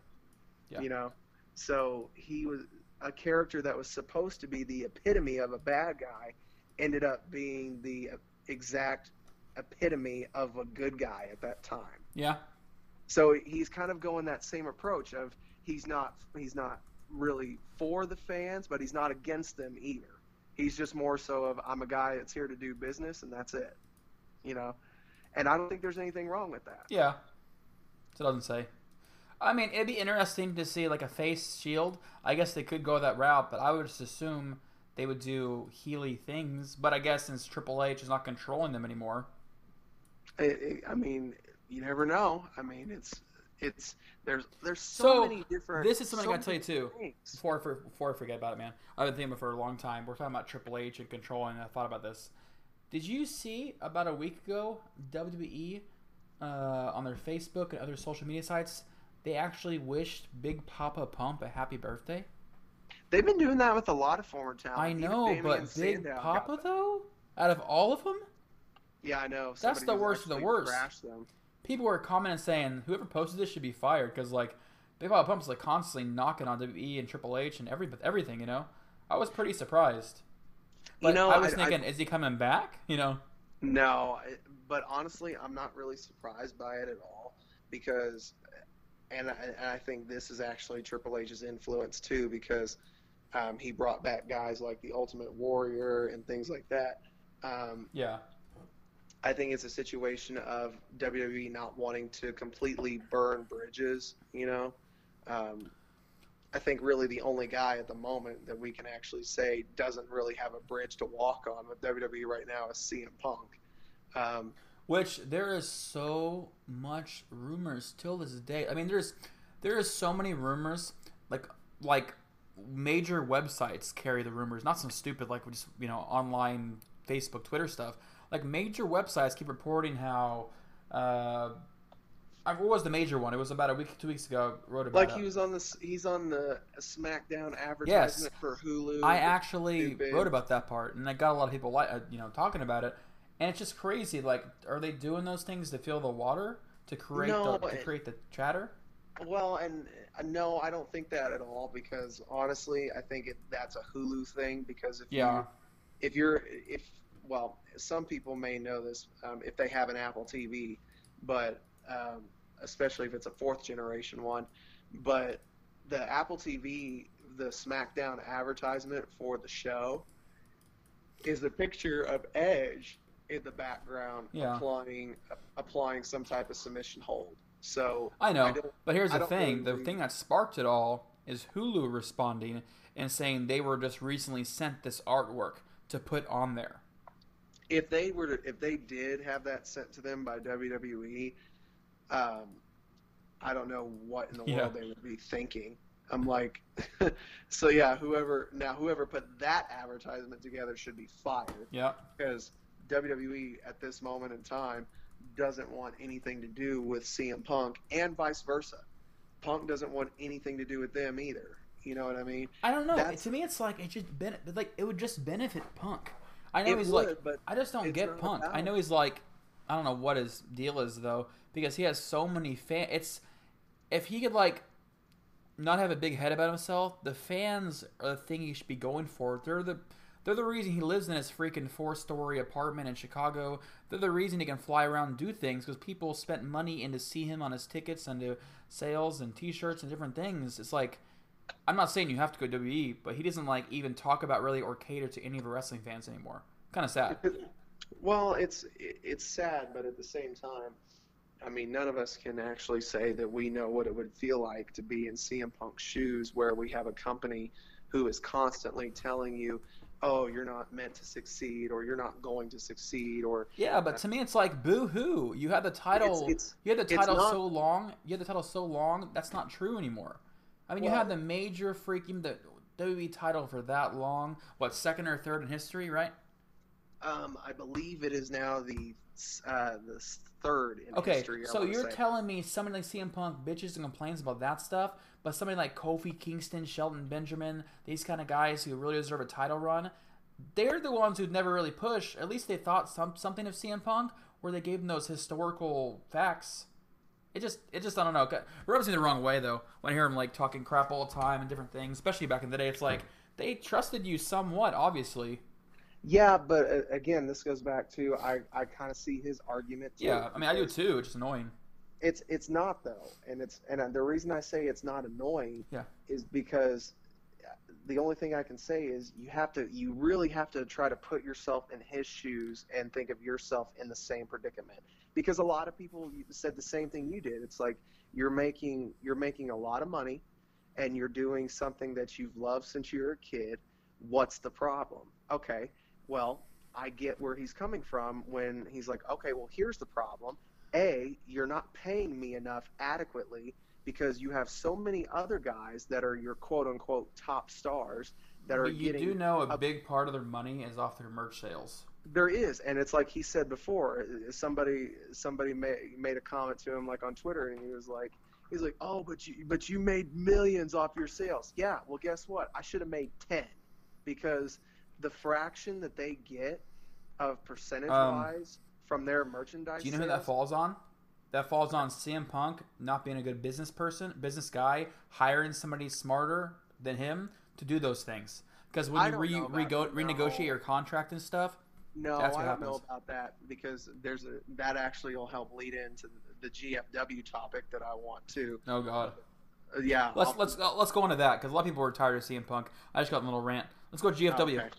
Yeah. you know so he was a character that was supposed to be the epitome of a bad guy ended up being the exact epitome of a good guy at that time Yeah. so he's kind of going that same approach of he's not he's not really for the fans but he's not against them either he's just more so of i'm a guy that's here to do business and that's it you know and i don't think there's anything wrong with that Yeah. So it doesn't say. I mean, it'd be interesting to see like a face shield. I guess they could go that route, but I would just assume they would do Healy things. But I guess since Triple H is not controlling them anymore, It, it, I mean, you never know. I mean, it's it's there's there's so, So, many different. this is something so I gotta tell you too. things. before I, for, before I forget about it, man, I've been thinking about it for a long time. We're talking about Triple H and controlling. And I thought about this. Did you see about a week ago WWE uh, on their Facebook and other social media sites? They actually wished Big Papa Pump a happy birthday. They've been doing that with a lot of former talent. I know, but Big Sandow Papa though, out of all of them, Yeah, I know. That's the worst of the worst. them. People were commenting saying whoever posted this should be fired because like Big Papa Pump's like constantly knocking on WWE and Triple H and every everything. You know, I was pretty surprised. But You know, I was I- I- thinking, is he coming back? You know, No, but honestly, I'm not really surprised by it at all because, and I, and I think this is actually Triple H's influence too because um, he brought back guys like the Ultimate Warrior and things like that. Um, yeah, I think it's a situation of WWE not wanting to completely burn bridges. You know, um, I think really the only guy at the moment that we can actually say doesn't really have a bridge to walk on with WWE right now is CM Punk. Um, which there is so much rumors till this day. I mean, there's there is so many rumors like like major websites carry the rumors, not some stupid like just you know online Facebook, Twitter stuff. Like major websites keep reporting how uh, I, what was the major one? It was about a week, two weeks ago. I wrote about Like he was on this. He's on the SmackDown advertisement for Hulu. I actually wrote about that part, and I got a lot of people like uh, you know talking about it, and it's just crazy. Like, are they doing those things to fill the water to create No, the, to create the chatter? Well, and uh, no, I don't think that at all because honestly, I think it, that's a Hulu thing because if Yeah. you, if you're if well, some people may know this um, if they have an Apple TV, but um, especially if it's a fourth generation one, but the Apple TV, the SmackDown advertisement for the show is a picture of Edge in the background Yeah. applying applying some type of submission hold. So I know, don't- but here's the thing: really the thing that sparked it all is Hulu responding and saying they were just recently sent this artwork to put on there. If they were to, if they did have that sent to them by WWE, um, I don't know what in the Yeah. world they would be thinking. I'm like, so yeah, whoever now whoever put that advertisement together should be fired Yeah, because WWE at this moment in time doesn't want anything to do with CM Punk and vice versa. Punk doesn't want anything to do with them either. You know what I mean? I don't know. That's- To me, it's like it just ben- like it would just benefit Punk. I know It he's would, like, but I just don't get Punk. I know he's like, I don't know what his deal is though, because he has so many fan. It's if he could like not have a big head about himself, the fans are the thing he should be going for. They're the they're the reason he lives in his freaking four story apartment in Chicago. They're the reason he can fly around and do things because people spent money in to see him on his tickets and to sales and T-shirts and different things. It's like I'm not saying you have to go WWE, but he doesn't like even talk about really or cater to any of the wrestling fans anymore. Kind of sad. Well, it's it's sad, but at the same time, I mean, none of us can actually say that we know what it would feel like to be in CM Punk's shoes, where we have a company who is constantly telling you, "Oh, you're not meant to succeed," or "You're not going to succeed," or Yeah, but to me, it's like boo hoo. You had the title. it's- you had the title not- so long. You had the title so long. That's not true anymore. I mean, you Well- had the major freaking the WWE title for that long. What second or third in history, right? um, I believe it is now the uh, the third in Okay, history. I so you're say. telling me somebody like CM Punk bitches and complains about that stuff, but somebody like Kofi Kingston, Shelton Benjamin, these kind of guys who really deserve a title run, they're the ones who'd never really push. At least they thought some something of CM Punk, where they gave him those historical facts. It just, it just, I don't know. It rubs me the wrong way though when I hear him like talking crap all the time and different things, especially back in the day. It's like they trusted you somewhat, obviously. Yeah, but uh, again, this goes back to I, I kind of see his argument. Too, Yeah, I mean, I do too. It's just annoying. It's it's not though, and it's and the reason I say it's not annoying Yeah. is because the only thing I can say is you have to you really have to try to put yourself in his shoes and think of yourself in the same predicament because a lot of people said the same thing you did. It's like you're making you're making a lot of money and you're doing something that you've loved since you were a kid. What's the problem? Okay, well, I get where he's coming from when he's like, okay, well, here's the problem. A, you're not paying me enough adequately because you have so many other guys that are your quote unquote top stars that are you getting. do know a a- big part of their money is off their merch sales. There is, and it's like he said before. Somebody somebody made made a comment to him like on Twitter, and he was like, he's like, oh, but you but you made millions off your sales. Yeah, well, guess what? I should have made ten because the fraction that they get of percentage wise from their merchandise. Um, Do you know who that falls on? That falls on CM Punk not being a good business person, business guy, hiring somebody smarter than him to do those things. Because when I you re- rego- that, renegotiate your contract and stuff, No, I don't know about that because there's a that actually will help lead into the, the GFW topic that I want to. oh god. Uh, yeah, Let's I'll- let's uh, let's go into that because a lot of people are tired of CM Punk. I just got a little rant. Let's go GFW. Okay.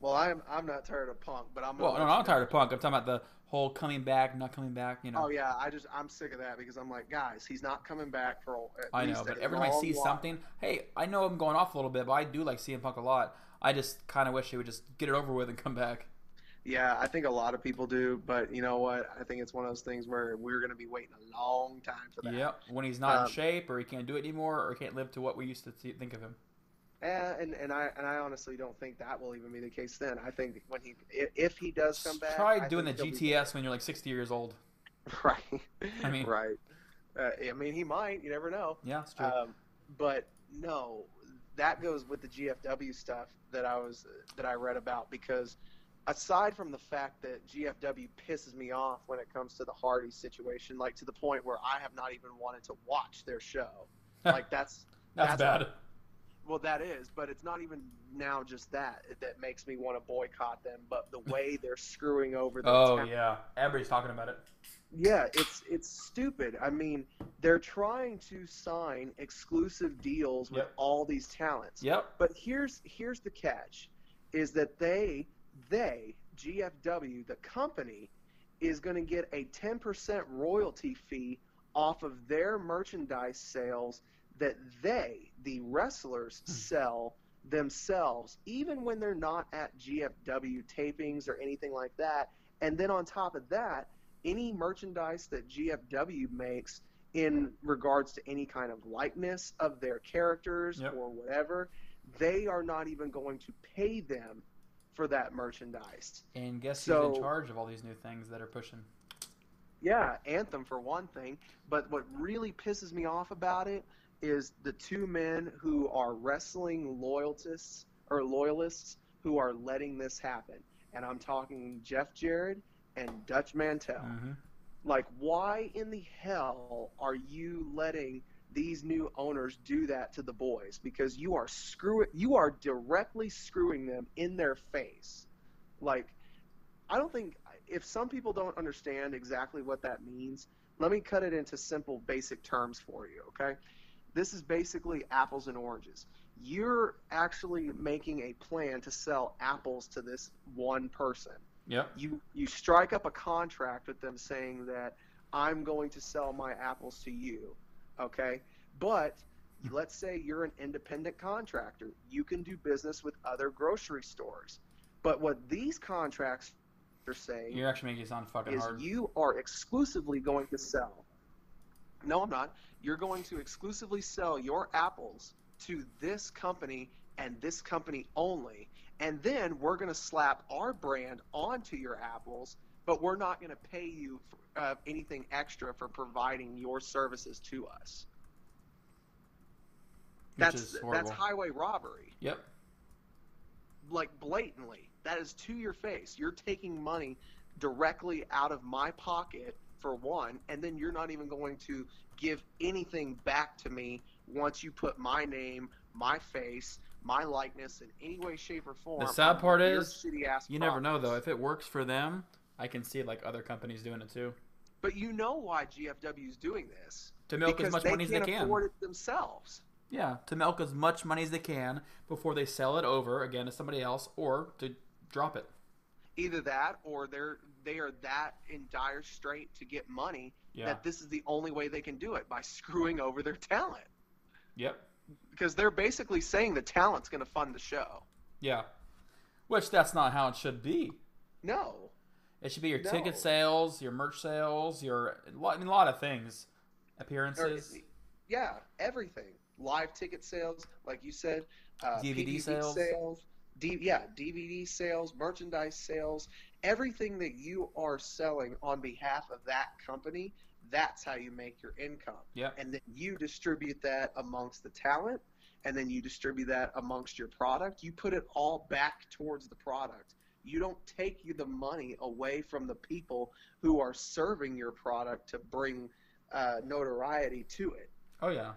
Well, I'm I'm not tired of Punk, but I'm. Well, no, I'm tired of Punk. I'm talking about the whole coming back, not coming back. You know. Oh yeah, I just I'm sick of that because I'm like, guys, he's not coming back for. At I least know, but every time I see while. something, hey, I know I'm going off a little bit, but I do like CM Punk a lot. I just kind of wish he would just get it over with and come back. Yeah, I think a lot of people do, but you know what? I think it's one of those things where we're going to be waiting a long time for that. Yep. When he's not Um, in shape, or he can't do it anymore, or can't live to what we used to th- think of him. And and I and I honestly don't think that will even be the case then. I think when he if he does come back, Try doing the think he'll be- GTS when you're like 60 years old. right. I mean- right. Uh, I mean, he might. You never know. Yeah, it's true. Um, but no, that goes with the GFW stuff that I was that I read about because aside from the fact that GFW pisses me off when it comes to the Hardy situation, like to the point where I have not even wanted to watch their show. like that's that's, that's bad. well, that is, but it's not even now just that that makes me want to boycott them, but the way they're screwing over the Oh yeah, everybody's talking about it. yeah, it's it's stupid. I mean, they're trying to sign exclusive deals with Yep. all these talents. Yep. But here's here's the catch, is that they they GFW the company is going to get a 10% royalty fee off of their merchandise sales that they the wrestlers hmm. sell themselves even when they're not at GFW tapings or anything like that and then on top of that any merchandise that GFW makes in regards to any kind of likeness of their characters Yep. or whatever, they are not even going to pay them for that merchandise. And guess So- who's in charge of all these new things that are pushing? Yeah, Anthem for one thing, but what really pisses me off about it is the two men who are wrestling loyalists or loyalists who are letting this happen. And I'm talking Jeff Jarrett and Dutch Mantell. Mhm. like why in the hell are you letting these new owners do that to the boys because you are screwing you are directly screwing them in their face. Like i don't think if some people don't understand exactly what that means let me cut it into simple basic terms for you okay? This is basically apples and oranges. You're actually making a plan to sell apples to this one person. Yep. you you strike up a contract with them saying that I'm going to sell my apples to you, okay? But let's say you're an independent contractor. You can do business with other grocery stores. But what these contracts are saying You're actually making it sound fucking is hard. you are exclusively going to sell. No, I'm not. You're going to exclusively sell your apples to this company and this company only. And then we're going to slap our brand onto your apples, but we're not going to pay you for, uh, anything extra for providing your services to us. which That's that's highway robbery Yep. like blatantly. That is to your face. You're taking money directly out of my pocket for one, and then you're not even going to give anything back to me once you put my name, my face, my likeness in any way, shape, or form. The sad part is, You never know though. If it works for them, I can see like other companies doing it too. But you know why GFW is doing this? To milk as much money as they can. afford it themselves. Yeah, to milk as much money as they can before they sell it over again to somebody else, or to drop it. Either that, or they're they are that in dire strait to get money Yeah. that this is the only way they can do it by screwing over their talent. Yep. because they're basically saying the talent's going to fund the show. Yeah. Which that's not how it should be. No, It should be your No. ticket sales, your merch sales, your a lot, I mean, a lot of things, Or- appearances. yeah, everything. Live ticket sales, like you said, uh, DVD sales. sales, D- yeah, DVD sales, merchandise sales, everything that you are selling on behalf of that company. That's how you make your income, Yep. and then you distribute that amongst the talent, and then you distribute that amongst your product. You put it all back towards the product. You don't take you the money away from the people who are serving your product to bring uh, notoriety to it. Oh yeah.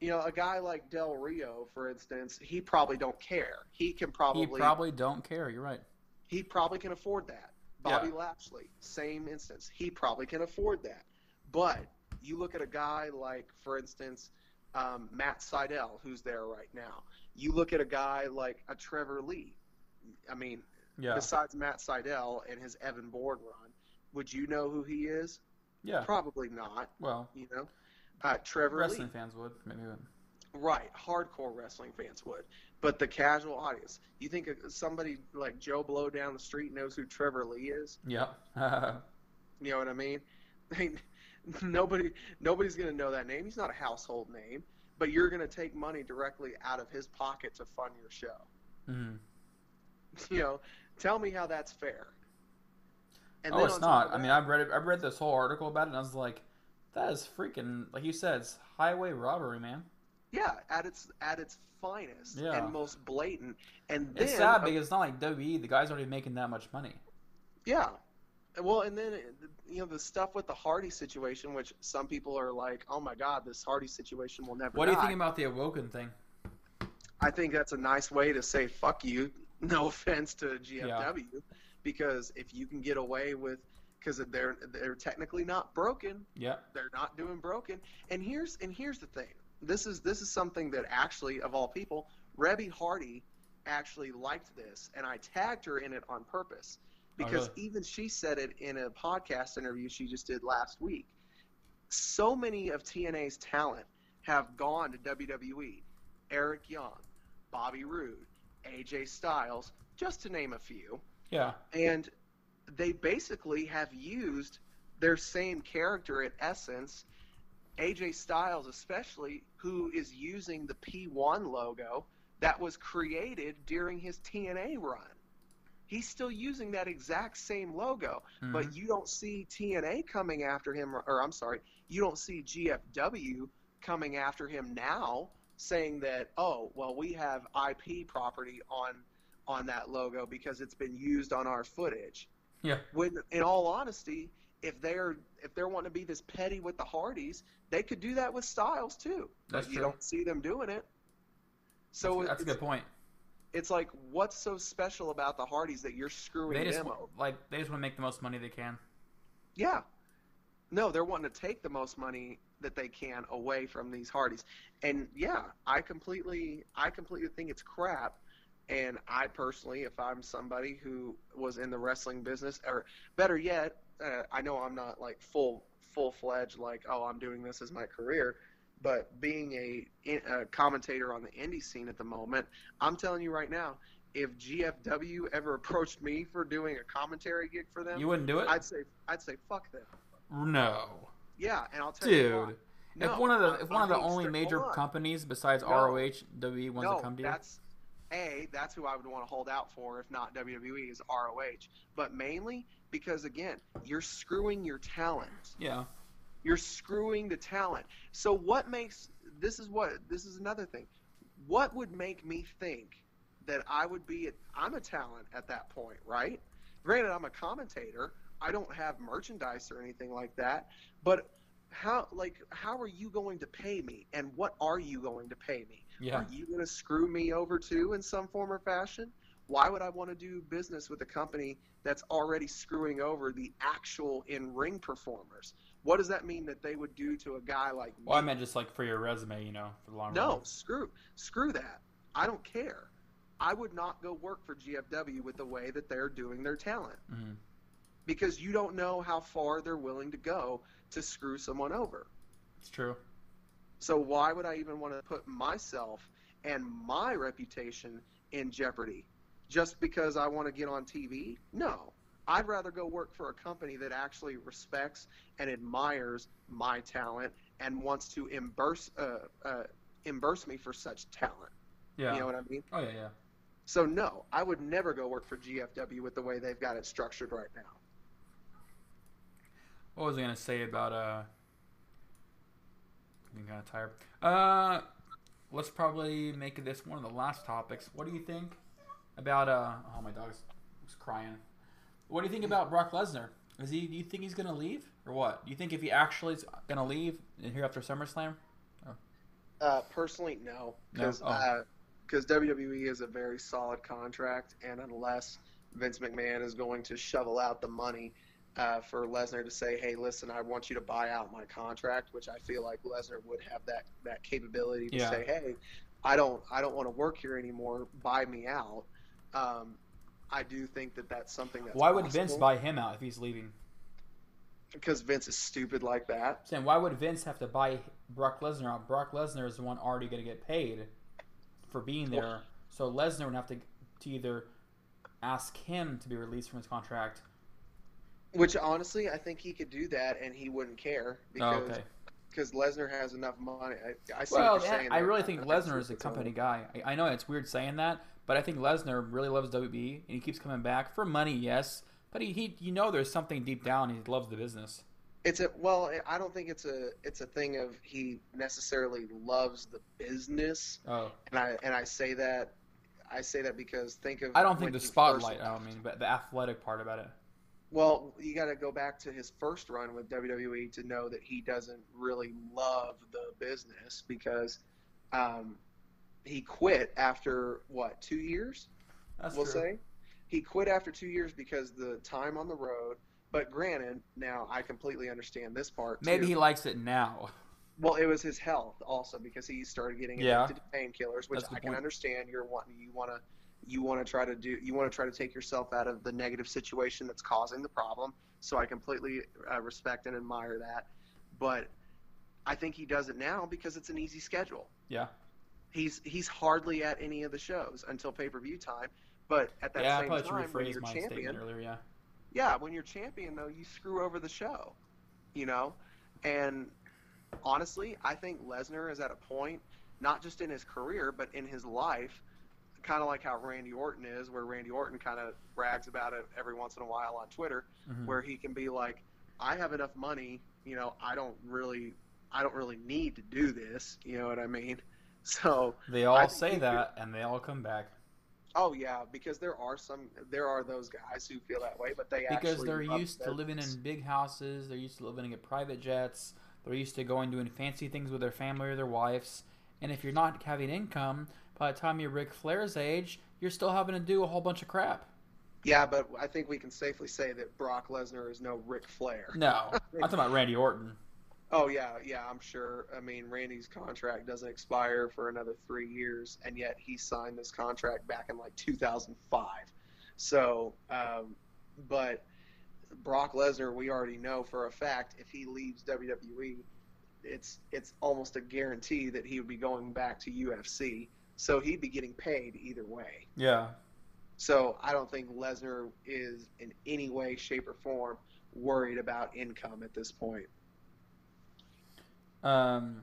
You know, a guy like Del Rio, for instance, he probably don't care. He can probably He probably don't care. You're right. he probably can afford that. Bobby Yeah. Lashley, same instance. He probably can afford that. But you look at a guy like, for instance, um, Matt Sydal, who's there right now. You look at a guy like a Trevor Lee. I mean, Yeah. besides Matt Sydal and his Evan Bourne run, would you know who he is? Yeah. Probably not. Well, You know, uh, Trevor wrestling Lee. fans would maybe. Right, hardcore wrestling fans would, but the casual audience. You think somebody like Joe Blow down the street knows who Trevor Lee is? Yep. You know what I mean? Nobody, nobody's gonna know that name. He's not a household name, but you're gonna take money directly out of his pocket to fund your show. Mhm. You know, tell me how that's fair. And oh, it's not. I mean, I've read it, I've read this whole article about it, and I was like, That is freaking like you said, it's highway robbery, man. Yeah, at its at its finest Yeah. and most blatant. And then It's sad because it's not like WWE. The guy's already making that much money. Yeah. Well, and then you know the stuff with the Hardy situation, which some people are like, "Oh my God, this Hardy situation will never." What do you die." think about the Awoken thing? I think that's a nice way to say "fuck you." No offense to GFW, because if you can get away with, because they're they're technically not broken, Yeah, they're not doing broken. And here's and here's the thing. This is this is something that actually, of all people, Reby Hardy actually liked this, and I tagged her in it on purpose oh, because Oh, really? even she said it in a podcast interview she just did last week. So many of TNA's talent have gone to WWE. Eric Young, Bobby Roode, AJ Styles, just to name a few. Yeah, and they basically have used their same character at essence AJ Styles especially who is using the P1 logo that was created during his TNA run. He's still using that exact same logo mm-hmm. but you don't see TNA coming after him or I'm sorry you don't see GFW coming after him now saying that oh well we have IP property on on that logo because it's been used on our footage. yeah. When in all honesty, if they're if they're wanting to be this petty with the Hardys, they could do that with Styles too. That's but you true. don't see them doing it. So That's a good point. it's like what's so special about the Hardys that you're screwing They just them over? like they just want to make the most money they can. Yeah. No, they're wanting to take the most money that they can away from these Hardys. And yeah, I completely I completely think it's crap. And I personally, if I'm somebody who was in the wrestling business, or better yet, uh, I know I'm not like full full fledged like oh I'm doing this as my career, but being a, a commentator on the indie scene at the moment, I'm telling you right now, if GFW ever approached me for doing a commentary gig for them, You wouldn't do it? I'd say I'd say fuck them. no, Yeah, and I'll tell you dude. No, if one of the if one of the only major on. companies besides No. ROH WWE wants no, to come to you, that's a that's who I would want to hold out for, if not WWE, is ROH. But mainly because again, you're screwing your talent. yeah, You're screwing the talent. So what makes this is what this is another thing. What would make me think that I would be I'm a talent at that point, right? Granted, I'm a commentator. I don't have merchandise or anything like that, but how like how are you going to pay me and what are you going to pay me? yeah. Are you going to screw me over too in some form or fashion? Why would I want to do business with a company that's already screwing over the actual in-ring performers? What does that mean that they would do to a guy like me? Well, I meant just like for your resume, you know, for the long run. no, run. screw screw that. I don't care. I would not go work for GFW with the way that they're doing their talent Mhm. Because you don't know how far they're willing to go to screw someone over. It's true. So why would I even want to put myself and my reputation in jeopardy just because I want to get on TV? No. I'd rather go work for a company that actually respects and admires my talent and wants to imburse uh, uh, imburse me for such talent. Yeah. You know what I mean? oh yeah, yeah. So no, I would never go work for GFW with the way they've got it structured right now. What was I gonna say about uh? I'm kind of tired. Uh, let's probably make this one of the last topics. What do you think about uh? Oh, my dog's was crying. What do you think about Brock Lesnar? Is he? Do you think he's gonna leave or what? Do you think if he actually is gonna leave in here after SummerSlam? Uh, personally, no, because No? Oh. WWE is a very solid contract, and unless Vince McMahon is going to shovel out the money uh, for Lesnar to say, "Hey, listen, I want you to buy out my contract," which I feel like Lesnar would have that that capability to Yeah. say, "Hey, I don't I don't want to work here anymore. Buy me out." Um, I do think that that's something that's Why would Vince buy him out if he's leaving? Because Vince is stupid like that. Saying why would Vince have to buy Brock Lesnar out? Brock Lesnar is the one already going to get paid for being there, so Lesnar would have to to either ask him to be released from his contract. Which honestly, I think he could do that, and he wouldn't care Oh, because okay. because Lesnar has enough money. I, I see Well, what you're saying. I really think I Lesnar is a company on. guy. I, I know it's weird saying that, but I think Lesnar really loves WB and he keeps coming back for money, yes. But he, he you know, there's something deep down. He loves the business. It's a well, I don't think it's a it's a thing of he necessarily loves the business, Oh, and I and I say that I say that because think of I don't think the he first spotlight. I don't mean, but the athletic part about it. Well, you got to go back to his first run with WWE to know that he doesn't really love the business because um, he quit after what two years? That's we'll true. say he quit after two years because the time on the road. But granted, now I completely understand this part. Maybe too. he likes it now. Well, it was his health also because he started getting Yeah. to painkillers, which That's a good I can understand. You're wanting you want to you want to try to do you want to try to take yourself out of the negative situation that's causing the problem. So I completely uh, respect and admire that. But I think he does it now because it's an easy schedule. Yeah. He's he's hardly at any of the shows until pay per view time. But at that yeah, I same time, when you're my champion, statement earlier. Yeah. yeah, when you're champion though, you screw over the show, you know. And honestly, I think Lesnar is at a point, not just in his career, but in his life, kind of like how Randy Orton is, where Randy Orton kind of brags about it every once in a while on Twitter, Mhm. where he can be like, "I have enough money, you know, I don't really, I don't really need to do this," you know what I mean? So They all I say that, and they all come back Oh yeah, because there are some, there are those guys who feel that way, but they because actually they're used to living in big houses. They're used to living in private jets. They're used to going doing fancy things with their family or their wives. And if you're not having income, by the time you're Ric Flair's age, you're still having to do a whole bunch of crap. Yeah, but I think we can safely say that Brock Lesnar is no Ric Flair. No, I'm talking about Randy Orton. Oh yeah, yeah, I'm sure. I mean, Randy's contract doesn't expire for another three years, and yet he signed this contract back in like 2005. So, um, but Brock Lesnar, we already know for a fact, if he leaves WWE, it's it's almost a guarantee that he would be going back to UFC. So he'd be getting paid either way. Yeah. So I don't think Lesnar is in any way, shape, or form worried about income at this point. Um,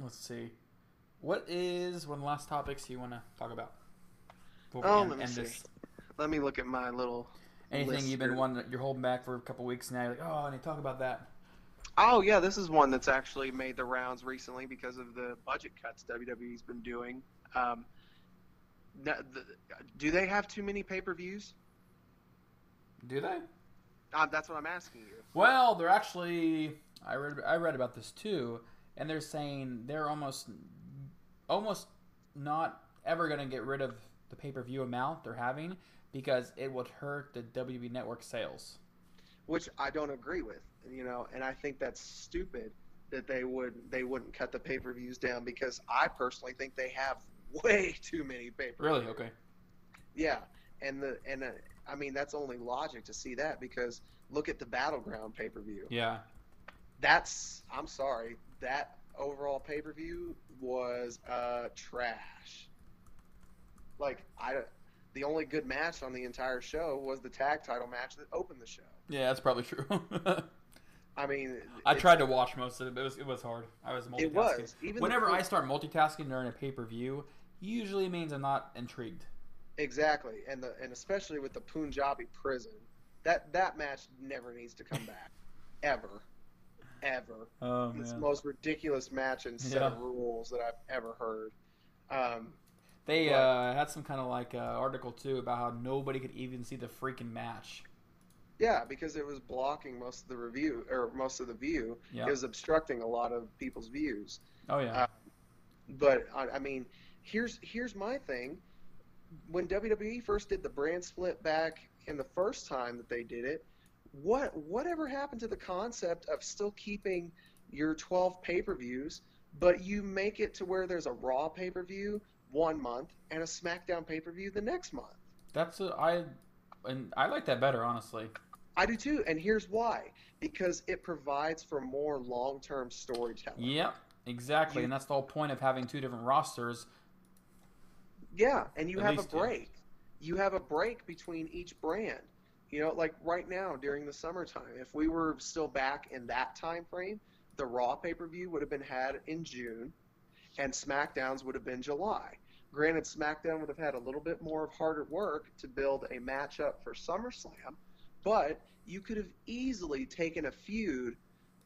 let's see. What is one last topics you want to talk about? Oh, end- let me see. this? Let me look at my little. Anything you've been here. wanting, you're holding back for a couple weeks now. You're like, oh, I need to talk about that. Oh yeah, this is one that's actually made the rounds recently because of the budget cuts WWE's been doing. Um, do they have too many pay per views? Do they? Uh, that's what I'm asking you. Well, they're actually. I read. I read about this too, and they're saying they're almost, almost not ever going to get rid of the pay per view amount they're having because it would hurt the WWE Network sales. which I don't agree with. You know, and I think that's stupid that they would they wouldn't cut the pay per views down because I personally think they have way too many pay per Really? Okay. Yeah, and the and uh, I mean that's only logic to see that because look at the battleground pay per view. Yeah. That's I'm sorry that overall pay per view was uh, trash. Like I, the only good match on the entire show was the tag title match that opened the show. Yeah, that's probably true. I mean, I tried to watch most of it, but it was, it was hard. I was multitasking. It was even the Whenever I start multitasking during a pay per view, usually means I'm not intrigued. Exactly, and the and especially with the Punjabi prison, that that match never needs to come back, ever, ever. Oh It's the most ridiculous match and set of rules that I've ever heard. Um, They But- uh, had some kind of like uh, article too about how nobody could even see the freaking match. Yeah, because it was blocking most of the review or most of the view. Yeah. It was obstructing a lot of people's views. Oh yeah. Uh, But I, I mean, here's here's my thing. When WWE first did the brand split back in the first time that they did it, what whatever happened to the concept of still keeping your 12 pay-per-views, but you make it to where there's a Raw pay-per-view one month and a SmackDown pay-per-view the next month? That's a, I, and I like that better honestly. I do too, and here's why: because it provides for more long-term storytelling. Yep. Exactly, You- and that's the whole point of having two different rosters. Yeah, and you At have a least two. break. You have a break between each brand. You know, like right now during the summertime, if we were still back in that time frame, the Raw pay per view would have been had in June, and SmackDowns would have been July. Granted, SmackDown would have had a little bit more of harder work to build a matchup for SummerSlam, But you could have easily taken a feud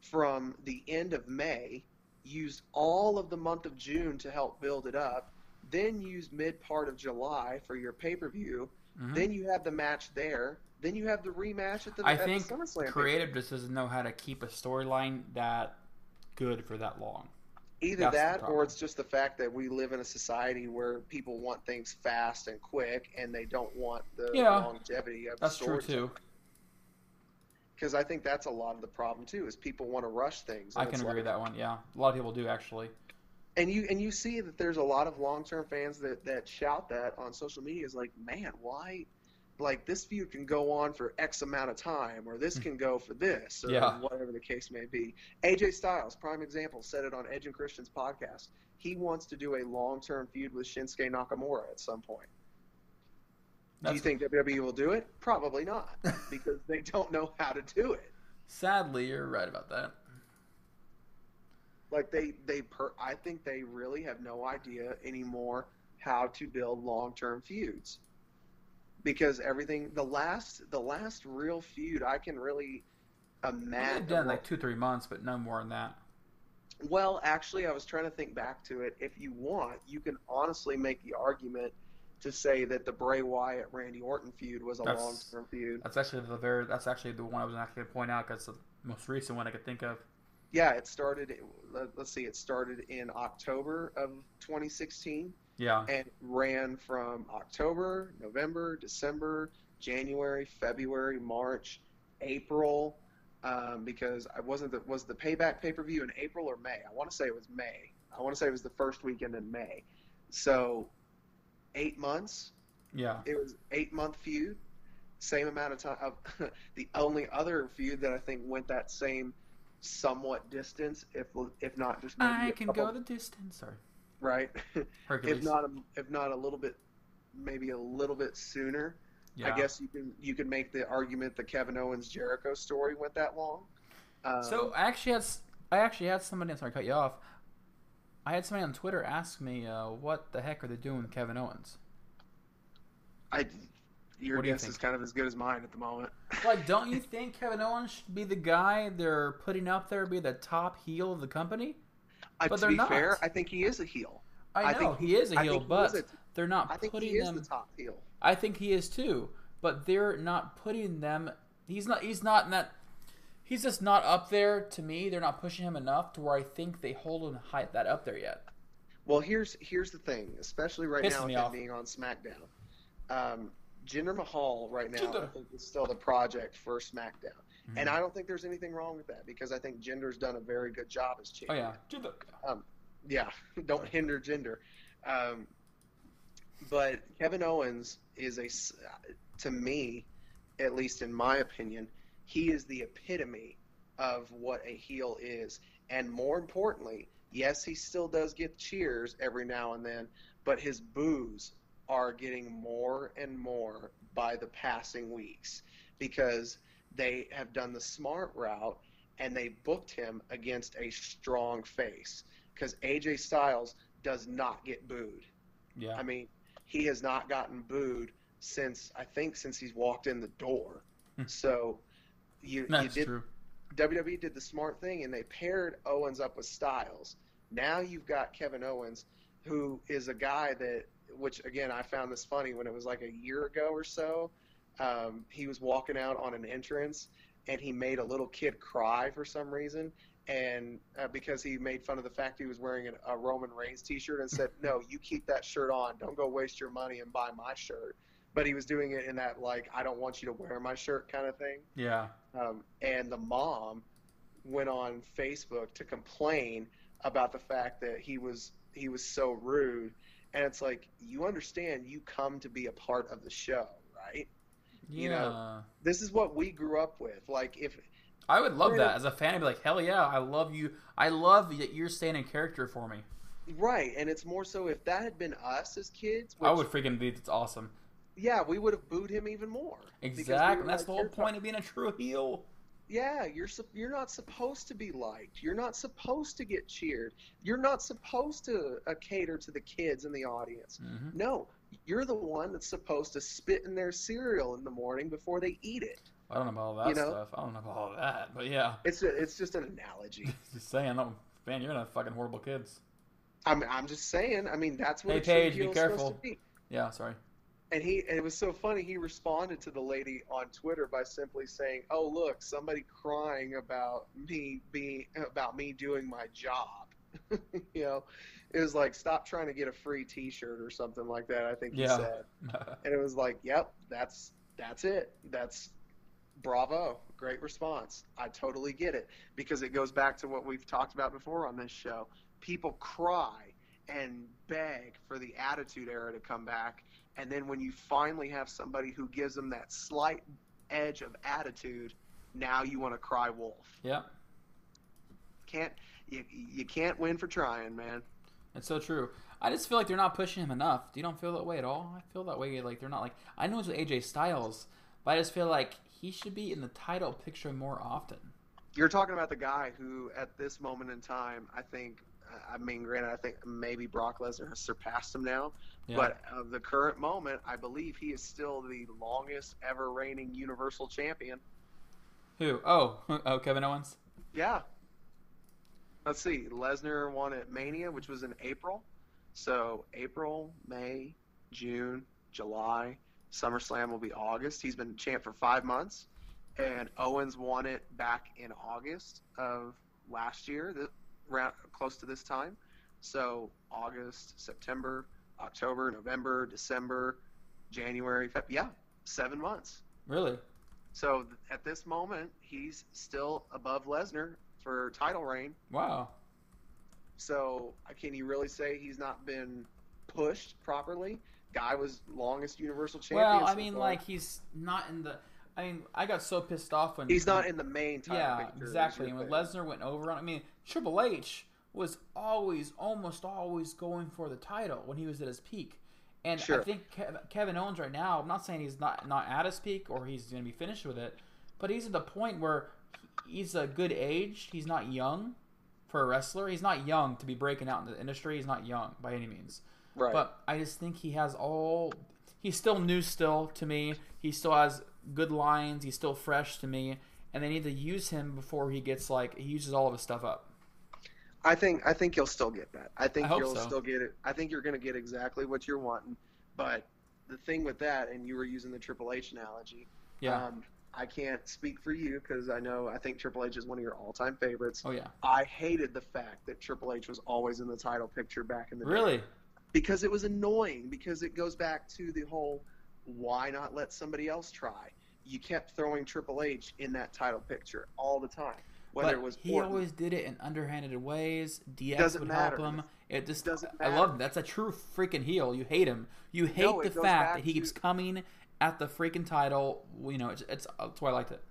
from the end of May, used all of the month of June to help build it up, then used mid part of July for your pay per view. Mhm. Then you have the match there. Then you have the rematch at the, I at think the SummerSlam. creative just doesn't know how to keep a storyline that good for that long. Either That's that, or it's just the fact that we live in a society where people want things fast and quick, and they don't want the Yeah. longevity of That's true too. Because I think that's a lot of the problem too, is people want to rush things. I can agree with that one. Yeah, a lot of people do actually. And you and you see that there's a lot of long-term fans that that shout that on social media is like, man, why? Like this feud can go on for X amount of time, or this can go for this, or Hmm. Yeah. whatever the case may be. AJ Styles, prime example, said it on Edge and Christian's podcast. He wants to do a long-term feud with Shinsuke Nakamura at some point. Do you That's- think WWE will do it? Probably not, because they don't know how to do it. Sadly, you're right about that. Like they they per, I think they really have no idea anymore how to build long-term feuds. Because everything the last the last real feud I can really imagine They've done like two, three months, but no more than that. Well, actually I was trying to think back to it. If you want, you can honestly make the argument to say that the Bray Wyatt Randy Orton feud was a long-term feud. That's actually the very. That's actually the one I was actually going to point out because the most recent one I could think of. Yeah, it started let- let's see, it started in October of 2016. Yeah, and ran from October, November, December, January, February, March, April. Um, because I wasn't the, was the payback pay per view in April or May? I want to say it was May. I want to say it was the first weekend in May. So eight months. yeah. It was eight month feud. Same amount of time. Of, the only other feud that I think went that same somewhat distance, if if not just maybe I can couple- go the distance. Sorry, right. Hercules. if not a, if not a little bit maybe a little bit sooner yeah. i guess you can you can make the argument that kevin owens jericho story went that long um, So I actually had I actually had somebody. Sorry, cut you off. I had somebody on Twitter ask me, uh, "What the heck are they doing with Kevin Owens?" i your What do you guess is kind of as good as mine at the moment Like, don't you think Kevin Owens should be the guy they're putting up there, be the top heel of the company? I, But to they're be not. fair i think he is a heel I I know think- he is a heel, but a- they're not i think putting he is them. the top heel I think he is too, but they're not putting them. He's not. He's not in that. He's just not up there to me. They're not pushing him enough to where I think they hold him high that up there yet. well here's here's the thing especially right now being on smackdown um Jinder Mahal right now Jinder. I think is still the project for SmackDown, Mhm. and I don't think there's anything wrong with that because I think Jinder's done a very good job as champion. Oh champion. yeah, yeah, don't hinder gender. Um, but Kevin Owens is a, to me, at least in my opinion, he is the epitome of what a heel is. And more importantly, yes, he still does get cheers every now and then, but his boos are getting more and more by the passing weeks because they have done the smart route and they booked him against a strong face because AJ Styles does not get booed. yeah. I mean, he has not gotten booed since I think since he's walked in the door. Hmm. so you you That's did true. WWE did the smart thing and they paired Owens up with Styles. Now you've got Kevin Owens, who is a guy that, which again I found this funny when it was like a year ago or so. Um, he was walking out on an entrance and he made a little kid cry for some reason, and uh, because he made fun of the fact he was wearing an, a Roman Reigns T-shirt and said, "No, you keep that shirt on. Don't go waste your money and buy my shirt." But he was doing it in that like, "I don't want you to wear my shirt" kind of thing Yeah. um, and the mom went on Facebook to complain about the fact that he was he was so rude, and it's like you understand you come to be a part of the show, right? Yeah. You know, This is what we grew up with. Like if I would love that as a fan. I'd be like, hell yeah, I love you. I love that you're staying in character for me. right, and it's more so if that had been us as kids, I would freaking be. It's awesome. Yeah, we would have booed him even more. Because we Exactly. That's like, the whole point of being a true heel. Yeah, you're you're not supposed to be liked. You're not supposed to get cheered. You're not supposed to uh, cater to the kids in the audience. hmm No, you're the one that's supposed to spit in their cereal in the morning before they eat it. I don't know about all that You know? stuff. I don't know about all that, but yeah, It's a, it's just an analogy. just saying. No, man, you're have fucking horrible kids. I'm I'm just saying. I mean, that's what Hey, a Paige, be careful. be. Yeah, sorry. And he and it was so funny. He responded to the lady on Twitter by simply saying, "Oh, look, somebody crying about me being about me doing my job." you know, it was like, "Stop trying to get a free T-shirt or something like that." I think he said, and it was like, "Yep, that's that's it. That's bravo, great response. I totally get it because it goes back to what we've talked about before on this show. People cry and beg for the Attitude Era to come back, and then when you finally have somebody who gives them that slight edge of attitude, now you want to cry wolf. yeah, Can't you? You can't win for trying, man. it's so true. I just feel like they're not pushing him enough. Do You don't feel that way at all. I feel that way. Like they're not like I know it's with AJ Styles, but I just feel like he should be in the title picture more often. You're talking about the guy who, at this moment in time, I think. I mean, granted, I think maybe Brock Lesnar has surpassed him now, Yeah. But of the current moment, I believe he is still the longest ever reigning Universal Champion. Who? Oh, oh, Kevin Owens. Yeah. Let's see. Lesnar won at Mania, which was in April. So April, May, June, July. SummerSlam will be August. He's been champ for five months. And Owens won it back in August of last year, around, close to this time. So August, September, October, November, December, January, Feb- yeah, seven months. Really? So th- at this moment, he's still above Lesnar for title reign. Wow. So can you really say he's not been pushed properly? Guy was longest Universal Champion. Well, I mean, like he's not in the. I mean, I got so pissed off when he's not in the main title Yeah, picture. exactly. And when. Lesnar went over on, I mean, Triple H was always, almost always going for the title when he was at his peak. And I think Kev- Kevin Owens right now. I'm not saying he's not not at his peak or he's going to be finished with it, but he's at the point where he's a good age. He's not young for a wrestler. He's not young to be breaking out in the industry. He's not young by any means. right. But I just think he has all. He's still new, still to me. He still has good lines. He's still fresh to me, and they need to use him before he gets like he uses all of his stuff up. I think I think you'll still get that. I think I you'll so. still get it. I think you're going to get exactly what you're wanting. But the thing with that, and you were using the Triple H analogy. Yeah. Um, I can't speak for you because I know I think Triple H is one of your all-time favorites. oh yeah. I hated the fact that Triple H was always in the title picture back in the day. Really? Because it was annoying. Because it goes back to the whole, why not let somebody else try? You kept throwing Triple H in that title picture all the time, whether but it was he Orton. always did it in underhanded ways. DX Doesn't would matter. help him. It just Doesn't matter. I love him. That's a true freaking heel. You hate him. You hate No, the fact that he to- keeps coming at the freaking title. You know, it's, it's that's why I liked it.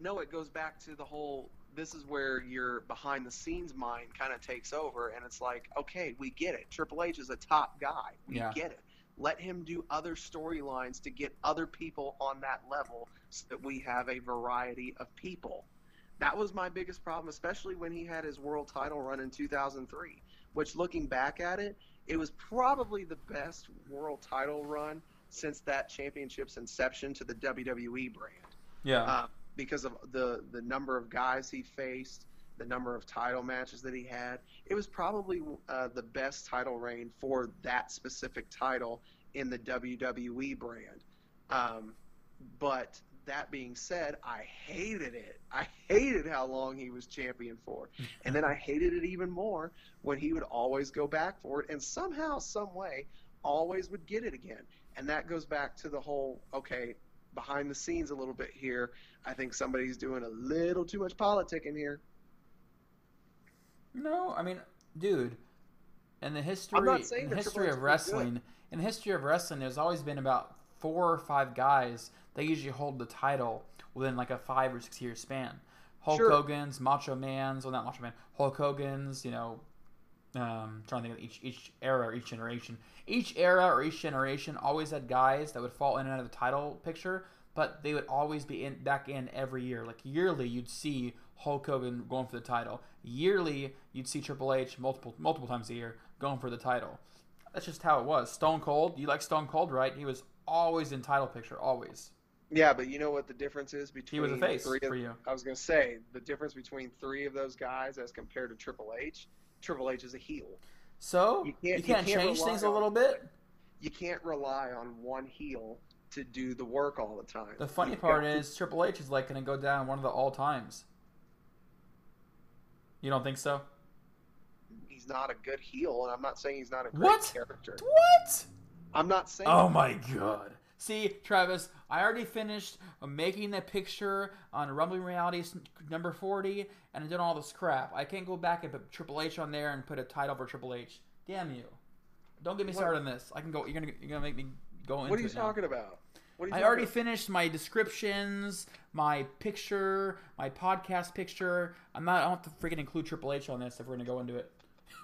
No, it goes back to the whole. This is where your behind the scenes mind kind of takes over, and it's like, okay, we get it. Triple H is a top guy. We Yeah. get it. Let him do other storylines to get other people on that level, so that we have a variety of people. That was my biggest problem, especially when he had his world title run in 2003. Which, looking back at it, it was probably the best world title run since that championship's inception to the WWE brand Yeah. uh, because of the the number of guys he faced, the number of title matches that he had. It was probably uh, the best title reign for that specific title in the WWE brand. Um, but that being said, I hated it. I hated how long he was champion for, and then I hated it even more when he would always go back for it, and somehow, some way, always would get it again. And that goes back to the whole okay, behind the scenes a little bit here. I think somebody's doing a little too much politicking here. No, I mean, dude, in the history, in the history of is good. wrestling, in the history of wrestling, there's always been about four or five guys that usually hold the title within like a five or six year span. Hulk Sure. Hogan's, Macho Man's, well not Macho Man, Hulk Hogan's, you know, um, trying to think of each each era or each generation. Each era or each generation always had guys that would fall in and out of the title picture, but they would always be in back in every year. Like yearly, you'd see Hulk Hogan going for the title. Yearly, you'd see Triple H multiple multiple times a year going for the title. That's just how it was. Stone Cold, you like Stone Cold, right? He was always in title picture, always. Yeah, but you know what the difference is between He was a face three of, for you. I was gonna say the difference between three of those guys as compared to Triple H. Triple H is a heel. So You you can't- can't, you can't change things a on- little bit. You can't rely on one heel to do the work all the time. The funny You've part is Triple H is like going to go down one of the all times. You don't think so? he's not a good heel, and I'm not saying he's not a great What? character. What? I'm not saying. Oh my god. See, Travis, I already finished making the picture on Rumbling Realities number 40 and I did all this crap. I can't go back and put Triple H on there and put a title for Triple H. Damn you. Don't get me What? started on this. I can go you're going to you're going to make me go into what are you it now. talking about? What are you I already about? finished my descriptions, my picture, my podcast picture. I'm not. I don't have to freaking include Triple H on this if we're gonna go into it.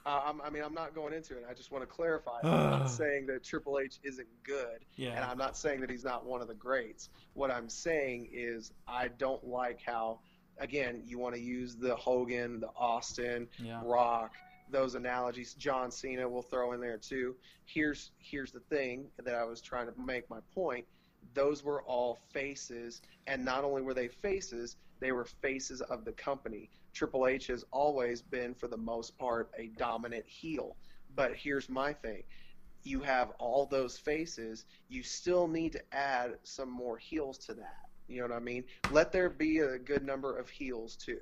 Uh, I'm, I mean, I'm not going into it. I just want to clarify. I'm not saying that Triple H isn't good, yeah. and I'm not saying that he's not one of the greats. What I'm saying is I don't like how, again, you want to use the Hogan, the Austin, Yeah. Rock, those analogies. John Cena will throw in there too. Here's here's the thing that I was trying to make my point. Those were all faces, and not only were they faces, they were faces of the company. Triple H has always been, for the most part, a dominant heel. But here's my thing. You have all those faces, you still need to add some more heels to that. You know what I mean? Let there be a good number of heels too.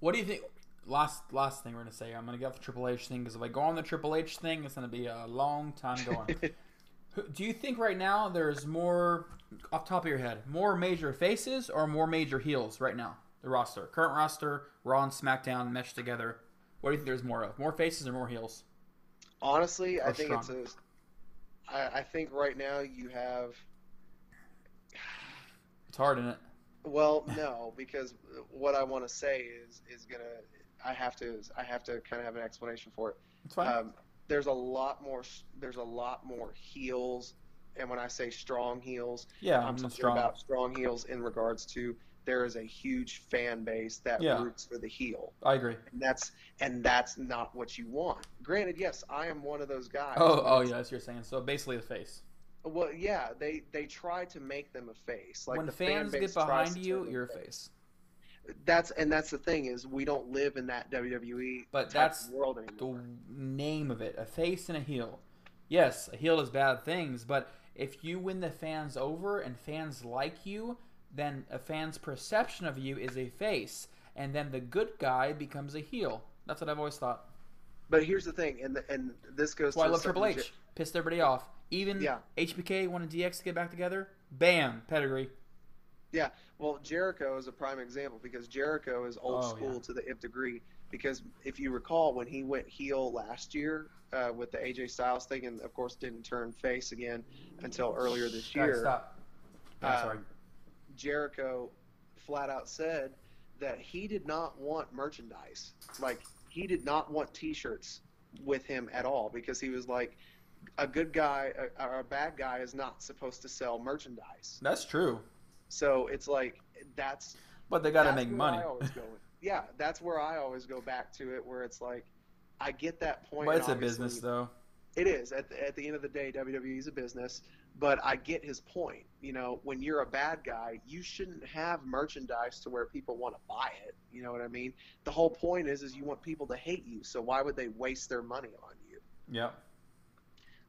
What do you think? Last last thing we're gonna say. I'm gonna get off the Triple H thing because if I go on the Triple H thing, it's gonna be a long time going. Do you think right now there's more, off the top of your head, more major faces or more major heels right now? The roster, current roster, Raw and SmackDown meshed together. What do you think there's more of? More faces or more heels? Honestly, I Or think it's a. I, I think right now you have. It's hard, isn't it? Well, no, because what I want to say is is gonna. I have to. I have to kind of have an explanation for it. It's fine. Um, there's a lot more. There's a lot more heels, and when I say strong heels, yeah, I'm talking strong. about strong heels in regards to there is a huge fan base that Yeah. roots for the heel, I agree. and that's and that's not what you want. Granted, yes, I am one of those guys. Oh, oh yeah, that's what you're saying. So basically, the face. Well, yeah, they they try to make them a face. Like when the fan fans base get behind you, you're a face. face. That's and that's the thing is we don't live in that WWE But that's world the name of it a face and a heel. Yes a heel does bad things but if you win the fans over and fans like you then a fan's perception of you is a face and then the good guy becomes a heel. That's what i've always thought. But here's the thing, and the, and this goes. that's why i to love triple h. pissed everybody off. Even Yeah. hbk wanted dx to get back together. Bam pedigree Yeah, well, Jericho is a prime example because Jericho is old Oh, school yeah. to the nth degree. Because if you recall, when he went heel last year uh, with the AJ Styles thing, and of course didn't turn face again until earlier this Guys, year, stop Yeah, Uh, sorry Jericho flat out said that he did not want merchandise. Like he did not want T-shirts with him at all because he was like, a good guy or a bad guy is not supposed to sell merchandise. that's true So it's like that's but they gotta make money go. Yeah, that's where I always go back to it, where it's like, I get that point. but it's a business though It is at the, at the end of the day, WWE is a business, but I get his point. You know, when you're a bad guy, you shouldn't have merchandise to where people want to buy it. You know what I mean? The whole point is, is you want people to hate you. So why would they waste their money on you? Yeah.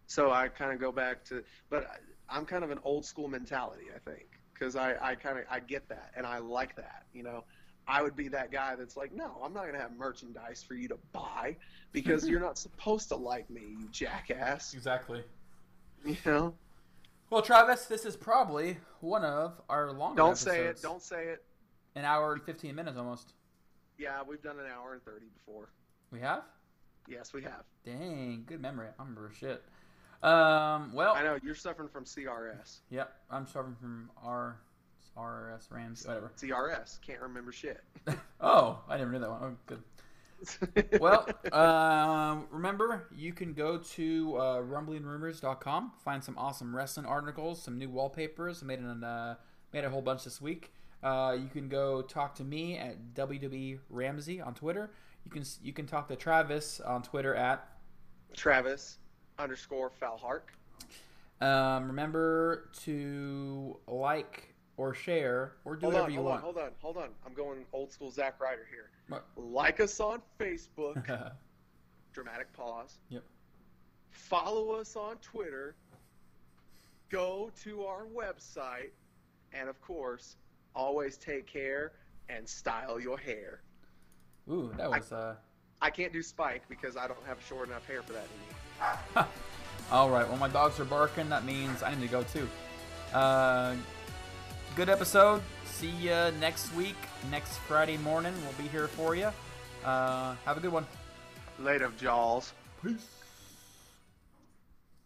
So I kind of go back to, but I- I'm kind of an old school mentality, I think, because I, I kind of I get that and I like that. You know, I would be that guy that's like, no, I'm not gonna have merchandise for you to buy because you're not supposed to like me, you jackass. exactly You know, Well, Travis, this is probably one of our longer. don't say it, don't say it. An hour and fifteen minutes almost. Yeah, we've done an hour and thirty before. We have. Yes, we have. Dang, good memory. I remember shit. Um. Well. I know you're suffering from CRS. Yep. I'm suffering from R. RRS Rams. Whatever. CRS can't remember shit. Oh, I never knew that one. Oh, good. Well, um, remember you can go to uh, rumblingrumors.com, find some awesome wrestling articles, some new wallpapers. I made an uh, made a whole bunch this week. Uh, you can go talk to me at WWE Ramsey on Twitter. You can you can talk to Travis on Twitter at. Travis underscore Falhark. Um, remember to like or share or do Hold whatever on, you hold want. on, hold on, hold on. I'm going old school Zack Ryder here. What? Like us on Facebook. dramatic pause. Yep. Follow us on Twitter. Go to our website, and of course, always take care and style your hair. Ooh, that was uh. I can't do Spike because I don't have short enough hair for that anymore. All right. Well, my dogs are barking. That means I need to go too. Uh, good episode. See you next week. Next Friday morning, we'll be here for you. Uh, have a good one. Later, of Jaws. Peace.